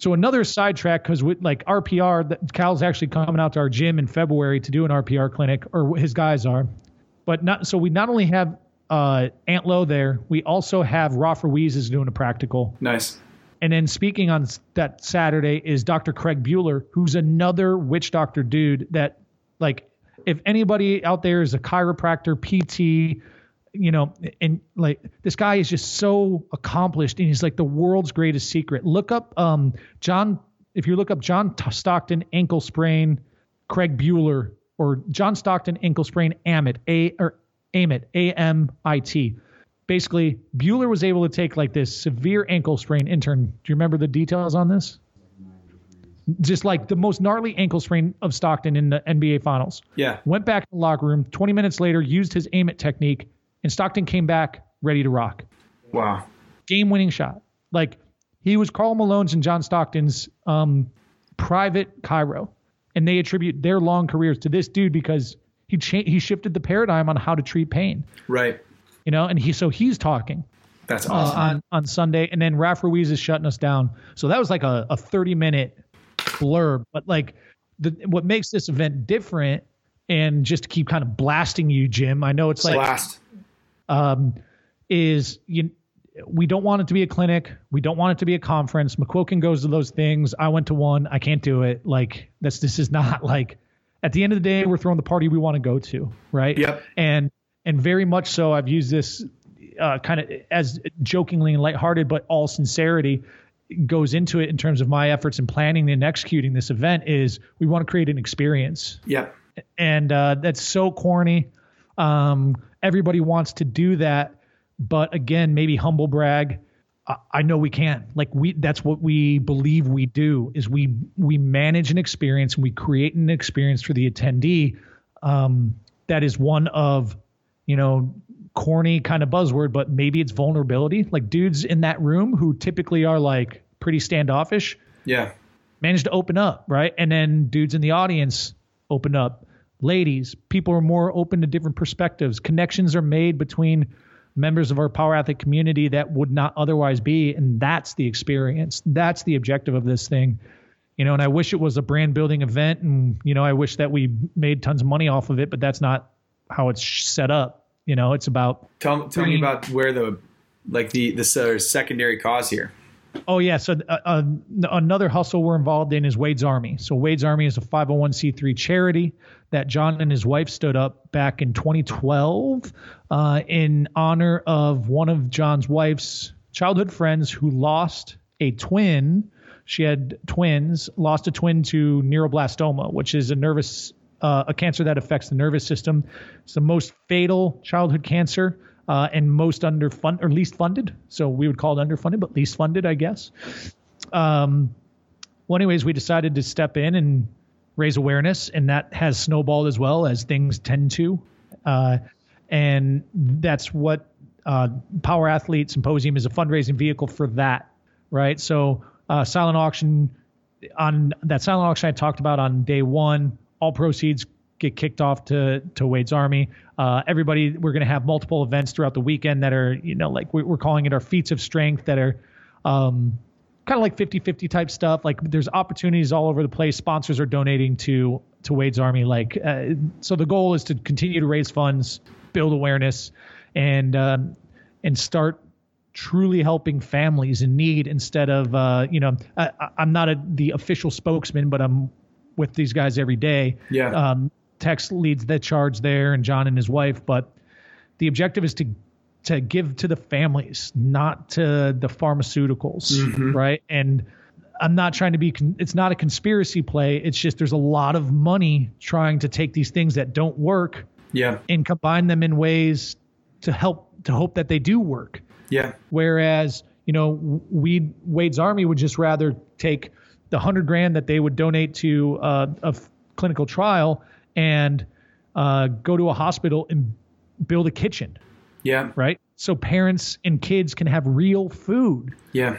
So another sidetrack because with like RPR, that Cal's actually coming out to our gym in February to do an RPR clinic, or his guys are. But not so we not only have uh, Ant Lowe there, we also have Rafa Ruiz is doing a practical. Nice. and then speaking on that Saturday is Dr. Craig Buhler, who's another witch doctor dude that, like, if anybody out there is a chiropractor, PT, you know, and like this guy is just so accomplished and he's like the world's greatest secret. Look up um, John, if you look up John Stockton ankle sprain, Craig Buhler, or John Stockton ankle sprain, Amit, A or Amit, A M I T basically Buhler was able to take like this severe ankle sprain intern. Do you remember the details on this? Just like the most gnarly ankle sprain of Stockton in the NBA finals. Yeah. Went back to the locker room. 20 minutes later, used his AMIT technique, and Stockton came back ready to rock. Wow. Game winning shot. Like he was Karl Malone's and John Stockton's um, private chiro. And they attribute their long careers to this dude because he cha- he shifted the paradigm on how to treat pain. Right you know, and he so he's talking. That's awesome. Uh, on on Sunday, and then Raf Ruiz is shutting us down. So that was like a, a 30 minute blurb. But like the what makes this event different, and just to keep kind of blasting you, Jim. I know it's like blast. Um, is you we don't want it to be a clinic. We don't want it to be a conference. McQuilkin goes to those things. I went to one. I can't do it. Like this. This is not like. At the end of the day, we're throwing the party we want to go to, right? Yep. And and very much so. I've used this uh, kind of as jokingly and lighthearted, but all sincerity goes into it in terms of my efforts in planning and executing this event. Is we want to create an experience. Yeah. And uh, that's so corny. Um, everybody wants to do that, but again, maybe humble brag. I know we can. Like we, that's what we believe we do. Is we we manage an experience and we create an experience for the attendee um, that is one of you know, corny kind of buzzword, but maybe it's vulnerability. Like dudes in that room who typically are like pretty standoffish. Yeah. Managed to open up, right? And then dudes in the audience open up. Ladies, people are more open to different perspectives. Connections are made between members of our power athlete community that would not otherwise be. And that's the experience. That's the objective of this thing. You know, and I wish it was a brand building event and, you know, I wish that we made tons of money off of it, but that's not how it's set up. You know, it's about tell tell me about where the like the the uh, secondary cause here. Oh yeah, so uh, uh, another hustle we're involved in is Wade's Army. So Wade's Army is a 501c3 charity that John and his wife stood up back in 2012 uh, in honor of one of John's wife's childhood friends who lost a twin. She had twins, lost a twin to neuroblastoma, which is a nervous uh, a cancer that affects the nervous system. It's the most fatal childhood cancer uh, and most underfunded or least funded. So we would call it underfunded, but least funded, I guess. Um, well, anyways, we decided to step in and raise awareness, and that has snowballed as well as things tend to. Uh, and that's what uh, Power Athlete Symposium is a fundraising vehicle for that, right? So uh, silent auction on that silent auction I talked about on day one all proceeds get kicked off to to Wade's Army. Uh, everybody, we're going to have multiple events throughout the weekend that are, you know, like we're calling it our feats of strength that are um, kind of like 50-50 type stuff. Like there's opportunities all over the place. Sponsors are donating to to Wade's Army. Like uh, so, the goal is to continue to raise funds, build awareness, and um, and start truly helping families in need instead of uh, you know I, am not a, the official spokesman, but I'm with these guys every day. Yeah. Um, Tex leads the charge there, and John and his wife. But the objective is to to give to the families, not to the pharmaceuticals, mm-hmm. right? And I'm not trying to be. It's not a conspiracy play. It's just there's a lot of money trying to take these things that don't work, yeah, and combine them in ways to help to hope that they do work. Yeah. Whereas you know, we Wade's Army would just rather take the hundred grand that they would donate to uh, a clinical trial and uh, go to a hospital and build a kitchen. Yeah. Right. So parents and kids can have real food. Yeah.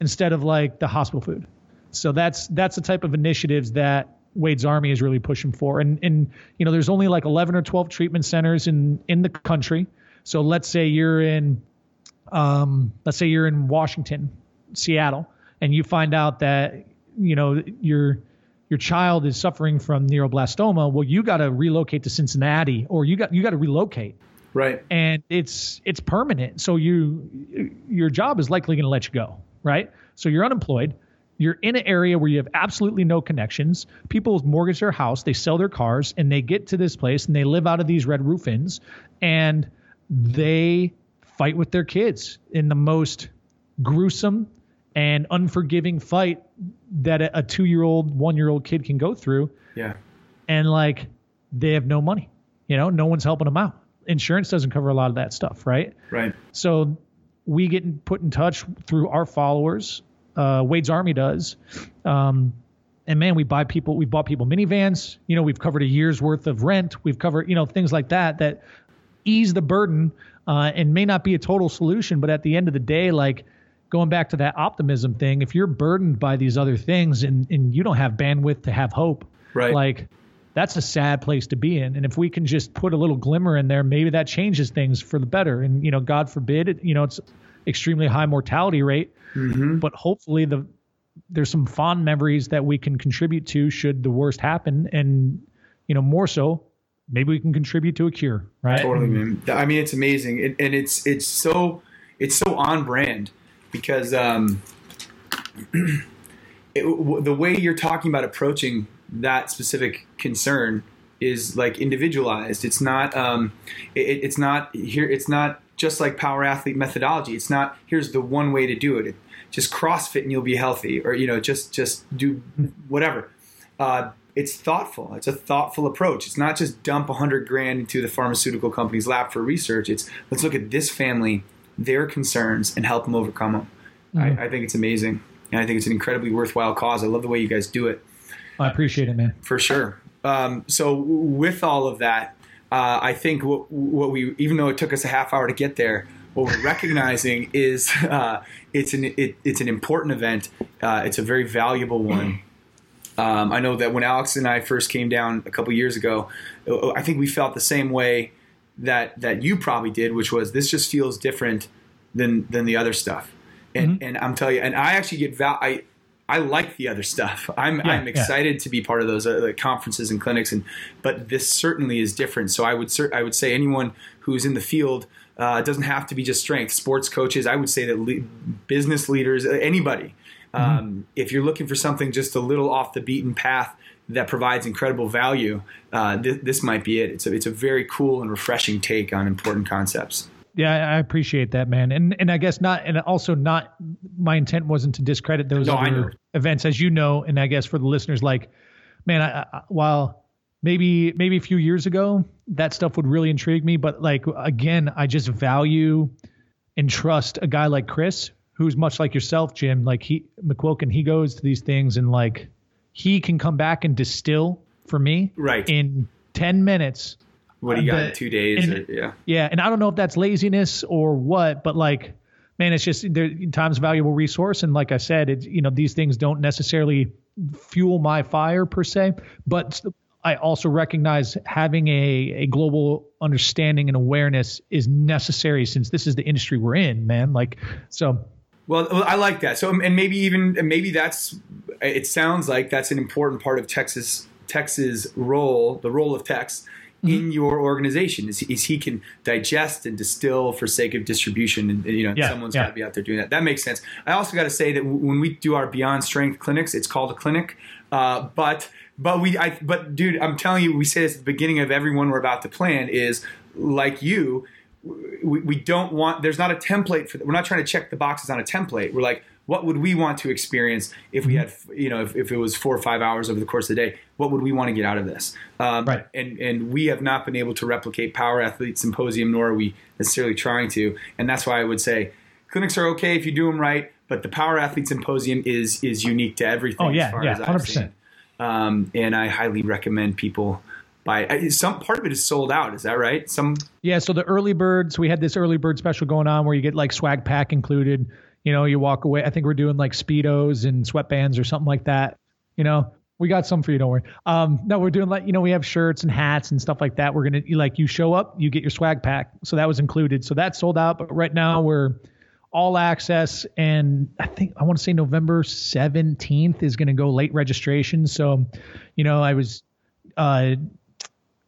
Instead of like the hospital food. So that's that's the type of initiatives that Wade's Army is really pushing for. And and you know, there's only like 11 or 12 treatment centers in in the country. So let's say you're in um, let's say you're in Washington, Seattle, and you find out that you know your your child is suffering from neuroblastoma, well, you got to relocate to Cincinnati, or you got you got to relocate. Right. And it's it's permanent, so you your job is likely going to let you go. Right. So you're unemployed. You're in an area where you have absolutely no connections. People mortgage their house, they sell their cars, and they get to this place and they live out of these red roof inns and they fight with their kids in the most gruesome and unforgiving fight that a, two year old, one year old kid can go through. Yeah. And like they have no money. You know, no one's helping them out. Insurance doesn't cover a lot of that stuff, right? Right. So we get put in touch through our followers. Uh, Wade's Army does. Um, and man, we buy people, we've bought people minivans. You know, we've covered a year's worth of rent. We've covered, you know, things like that that ease the burden uh, and may not be a total solution. But at the end of the day, like going back to that optimism thing, if you're burdened by these other things and, and you don't have bandwidth to have hope, right. like that's a sad place to be in. And if we can just put a little glimmer in there, maybe that changes things for the better. And you know, God forbid, it, you know, it's extremely high mortality rate, mm-hmm. but hopefully the there's some fond memories that we can contribute to should the worst happen, and you know, more so, maybe we can contribute to a cure, right? Totally, man. I mean, it's amazing, it, and it's it's so it's so on brand because um, it, the way you're talking about approaching that specific concern is like individualized. It's not um, it, it's not here. It's not just like power athlete methodology. It's not here's the one way to do it. just CrossFit and you'll be healthy, or you know just just do whatever. Uh, it's thoughtful. It's a thoughtful approach. It's not just dump a hundred grand into the pharmaceutical company's lab for research. It's let's look at this family, their concerns, and help them overcome them. Mm-hmm. I, I think it's amazing, and I think it's an incredibly worthwhile cause. I love the way you guys do it. I appreciate it, man. For sure. Um, so with all of that, uh, I think what, what, we, even though it took us a half hour to get there, what we're recognizing is uh, it's an it, it's an important event. Uh, it's a very valuable one. Um, I know that when Alex and I first came down a couple years ago, uh, I think we felt the same way that that you probably did, which was this just feels different than than the other stuff. And mm-hmm. and I'm telling you, and I actually get val- I I like the other stuff. I'm yeah, I'm excited yeah. to be part of those uh, conferences and clinics, and but this certainly is different. So I would I would say anyone who's in the field uh, doesn't have to be just strength. Sports coaches, I would say that le- business leaders, anybody, mm-hmm. um, if you're looking for something just a little off the beaten path that provides incredible value, uh, th- this might be it. It's a, it's a very cool and refreshing take on important concepts. Yeah, I appreciate that, man. And and I guess not, and also not. My intent wasn't to discredit those no, other events, as you know. And I guess for the listeners, like, man, I, I, while maybe maybe a few years ago that stuff would really intrigue me, but like again, I just value and trust a guy like Chris, who's much like yourself, Jim. Like he McQuilkin, he goes to these things and like he can come back and distill for me right in ten minutes what do you uh, got in two days? And, or, yeah. Yeah. And I don't know if that's laziness or what, but like, man, it's just there time's a valuable resource. And like I said, it, you know, these things don't necessarily fuel my fire per se, but I also recognize having a, a global understanding and awareness is necessary since this is the industry we're in, man. Like, so. Well, I like that. So, and maybe even, maybe that's, it sounds like that's an important part of Tex's, Tex's role, the role of Tex mm-hmm. in your organization is, is he can digest and distill for sake of distribution and, you know yeah, someone's yeah. got to be out there doing that that makes sense i also got to say that when we do our beyond strength clinics it's called a clinic uh, but but we I, but dude i'm telling you we say this at the beginning of every one we're about to plan is like you we, we don't want there's not a template for that. we're not trying to check the boxes on a template we're like what would we want to experience if we had you know if, if it was four or five hours over the course of the day? What would we want to get out of this? Um, right. and and we have not been able to replicate power athlete symposium nor are we necessarily trying to. And that's why i would say clinics are okay if you do them right but the power athlete symposium is is unique to everything oh yeah. yeah 100% um, and i highly recommend people buy some part of it is sold out. Is that right? Some yeah so the early birds we had this early bird special going on where you get like swag pack included you know, you walk away. I think we're doing like speedos and sweatbands or something like that. You know, we got some for you. Don't worry. Um, no, we're doing like you know we have shirts and hats and stuff like that. We're gonna like you show up, you get your swag pack. So that was included. So that's sold out. But right now we're all access, and I think I want to say November seventeenth is gonna go late registration. So, you know, I was, uh,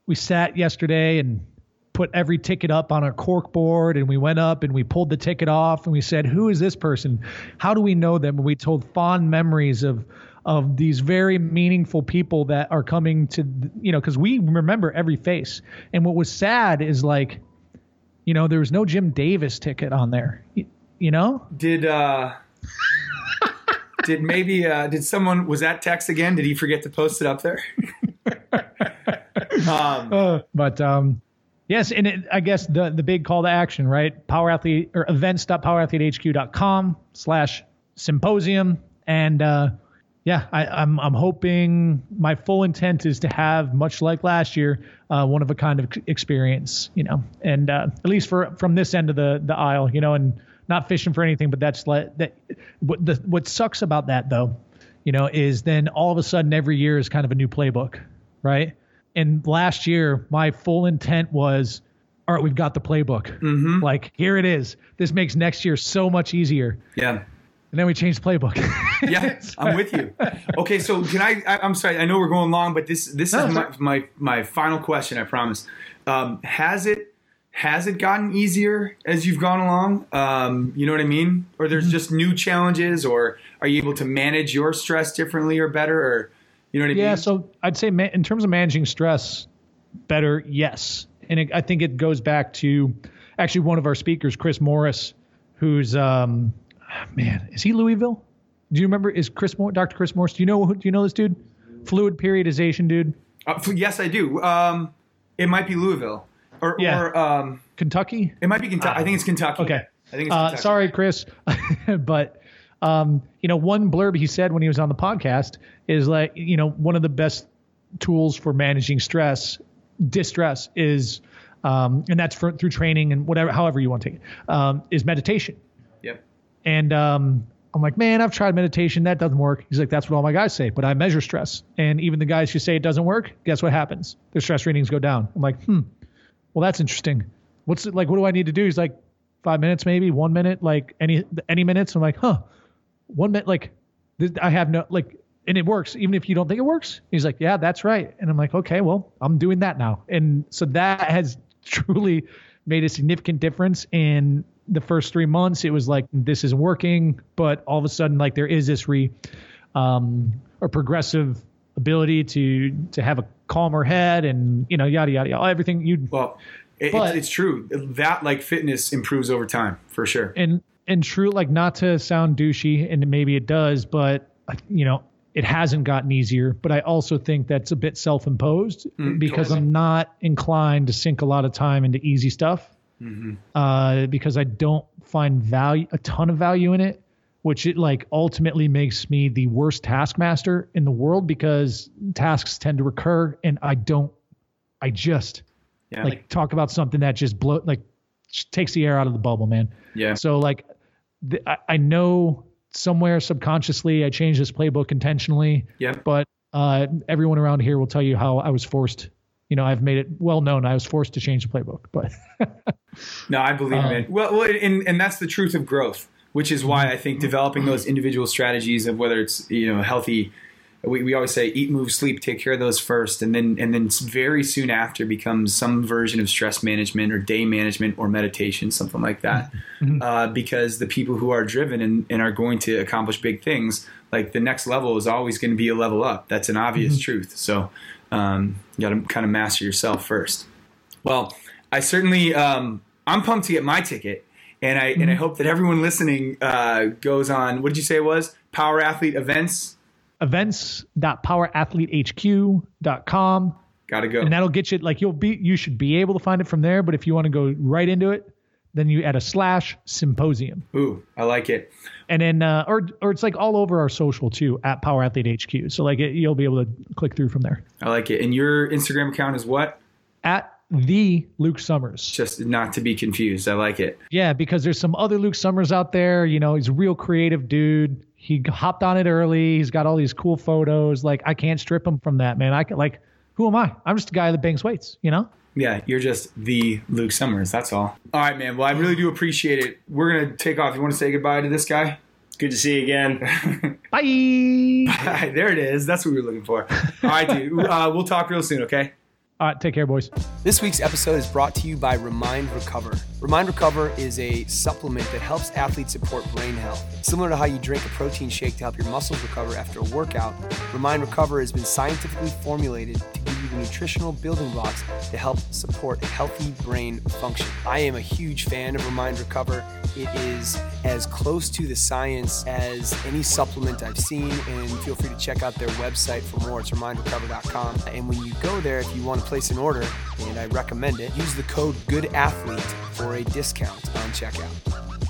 we sat yesterday and put every ticket up on a cork board and we went up and we pulled the ticket off and we said, Who is this person? How do we know them? And we told fond memories of of these very meaningful people that are coming to you know, because we remember every face. And what was sad is like, you know, there was no Jim Davis ticket on there. You, you know? Did uh did maybe uh did someone was that Tex again? Did he forget to post it up there? um, uh, but um Yes, and it, I guess the the big call to action, right? Power athlete or events.powerathletehq.com slash symposium. And uh, yeah, I, am I'm, I'm hoping my full intent is to have much like last year, uh, one of a kind of experience, you know, and uh, at least for from this end of the the aisle, you know, and not fishing for anything, but that's that. What the what sucks about that though, you know, is then all of a sudden every year is kind of a new playbook, right? And last year my full intent was all right we've got the playbook. Mm-hmm. like here it is. This makes next year so much easier. Yeah. And then we changed playbook. Yeah i'm with you. Okay so can I, I am sorry i know we're going long but this this no, is my, my, my final question i promise. Um, has it has it gotten easier as you've gone along? Um, you know what i mean? Or there's mm-hmm. just new challenges or are you able to manage your stress differently or better or you know what I yeah, mean? Yeah. So I'd say ma- in terms of managing stress, better, yes. And it, I think it goes back to actually one of our speakers, Chris Morris, who's um, man, is he Louisville? Do you remember? Is Chris Moore, Dr. Chris Morris? Do you know? who? Do you know this dude? Fluid periodization dude. Uh, yes, I do. Um, it might be Louisville or, yeah. or um, Kentucky. It might be Kentucky. I think it's Kentucky. Okay. I think it's uh, sorry, Chris, but um, you know, one blurb he said when he was on the podcast is like, you know, one of the best tools for managing stress, distress is, um, and that's for, through training and whatever, however you want to take it, um, is meditation. Yep. And um, I'm like, man, I've tried meditation. That doesn't work. He's like, that's what all my guys say, but I measure stress. And even the guys who say it doesn't work, guess what happens? Their stress readings go down. I'm like, hmm, well, that's interesting. What's it like? What do I need to do? He's like, five minutes, maybe one minute, like any, any minutes. I'm like, huh, one minute, like I have no like, and it works even if you don't think it works. He's like, yeah, that's right, and I'm like, okay, well, I'm doing that now, and so that has truly made a significant difference in the first three months. It was like this isn't working, but all of a sudden, like there is this re, um, or progressive ability to to have a calmer head and you know yada yada yada everything you well it, but, it's, it's, true that like fitness improves over time for sure and and true, like not to sound douchey, and maybe it does, but you know, it hasn't gotten easier. But I also think that's a bit self-imposed mm, because. I'm not inclined to sink a lot of time into easy stuff mm-hmm. uh, because I don't find value, a ton of value in it, which it like ultimately makes me the worst taskmaster in the world because tasks tend to recur, and I don't, I just yeah, like, like talk about something that just blow like takes the air out of the bubble, man. Yeah. So like the, I, I know somewhere subconsciously I changed this playbook intentionally. Yeah. But uh, everyone around here will tell you how I was forced. You know, I've made it well known I was forced to change the playbook. But no, I believe um, it. Well, well, and and that's the truth of growth, which is why I think developing those individual strategies of whether it's you know healthy we, we always say eat, move, sleep, take care of those first, and then and then very soon after becomes some version of stress management or day management or meditation, something like that. Mm-hmm. Uh, because the people who are driven and, and are going to accomplish big things, like the next level is always going to be a level up. That's an obvious mm-hmm. truth. So um, you got to kind of master yourself first. Well, I certainly um, I'm pumped to get my ticket. And I mm-hmm. and I hope that everyone listening uh, goes on. What did you say it was? Power Athlete Events events.powerathletehq.com. Gotta go. And that'll get you like you'll be you should be able to find it from there. But if you want to go right into it, then you add a slash symposium. Ooh, I like it. And then uh, or or it's like all over our social too at Power Athlete HQ. So like it, you'll be able to click through from there. I like it. And your Instagram account is what? At the Luke Summers. Just not to be confused. I like it. Yeah, because there's some other Luke Summers out there. You know, he's a real creative dude he hopped on it early. He's got all these cool photos. Like I can't strip him from that, man. I can like, who am I? I'm just a guy that bangs weights, you know? Yeah, you're just the Luke Summers. That's all. All right, man. Well, I really do appreciate it. We're gonna take off. You want to say goodbye to this guy? Good to see you again. Bye. Bye. There it is. That's what we were looking for. All right, dude. Uh, we'll talk real soon. Okay. All right, take care, boys. This week's episode is brought to you by Remind Recover. Remind Recover is a supplement that helps athletes support brain health. Similar to how you drink a protein shake to help your muscles recover after a workout, Remind Recover has been scientifically formulated to give you the nutritional building blocks to help support healthy brain function. I am a huge fan of Remind Recover. It is as close to the science as any supplement I've seen, and feel free to check out their website for more. It's remindrecover.com. And when you go there, if you want to place an order, and I recommend it, use the code GOODATHLETE for a discount on checkout.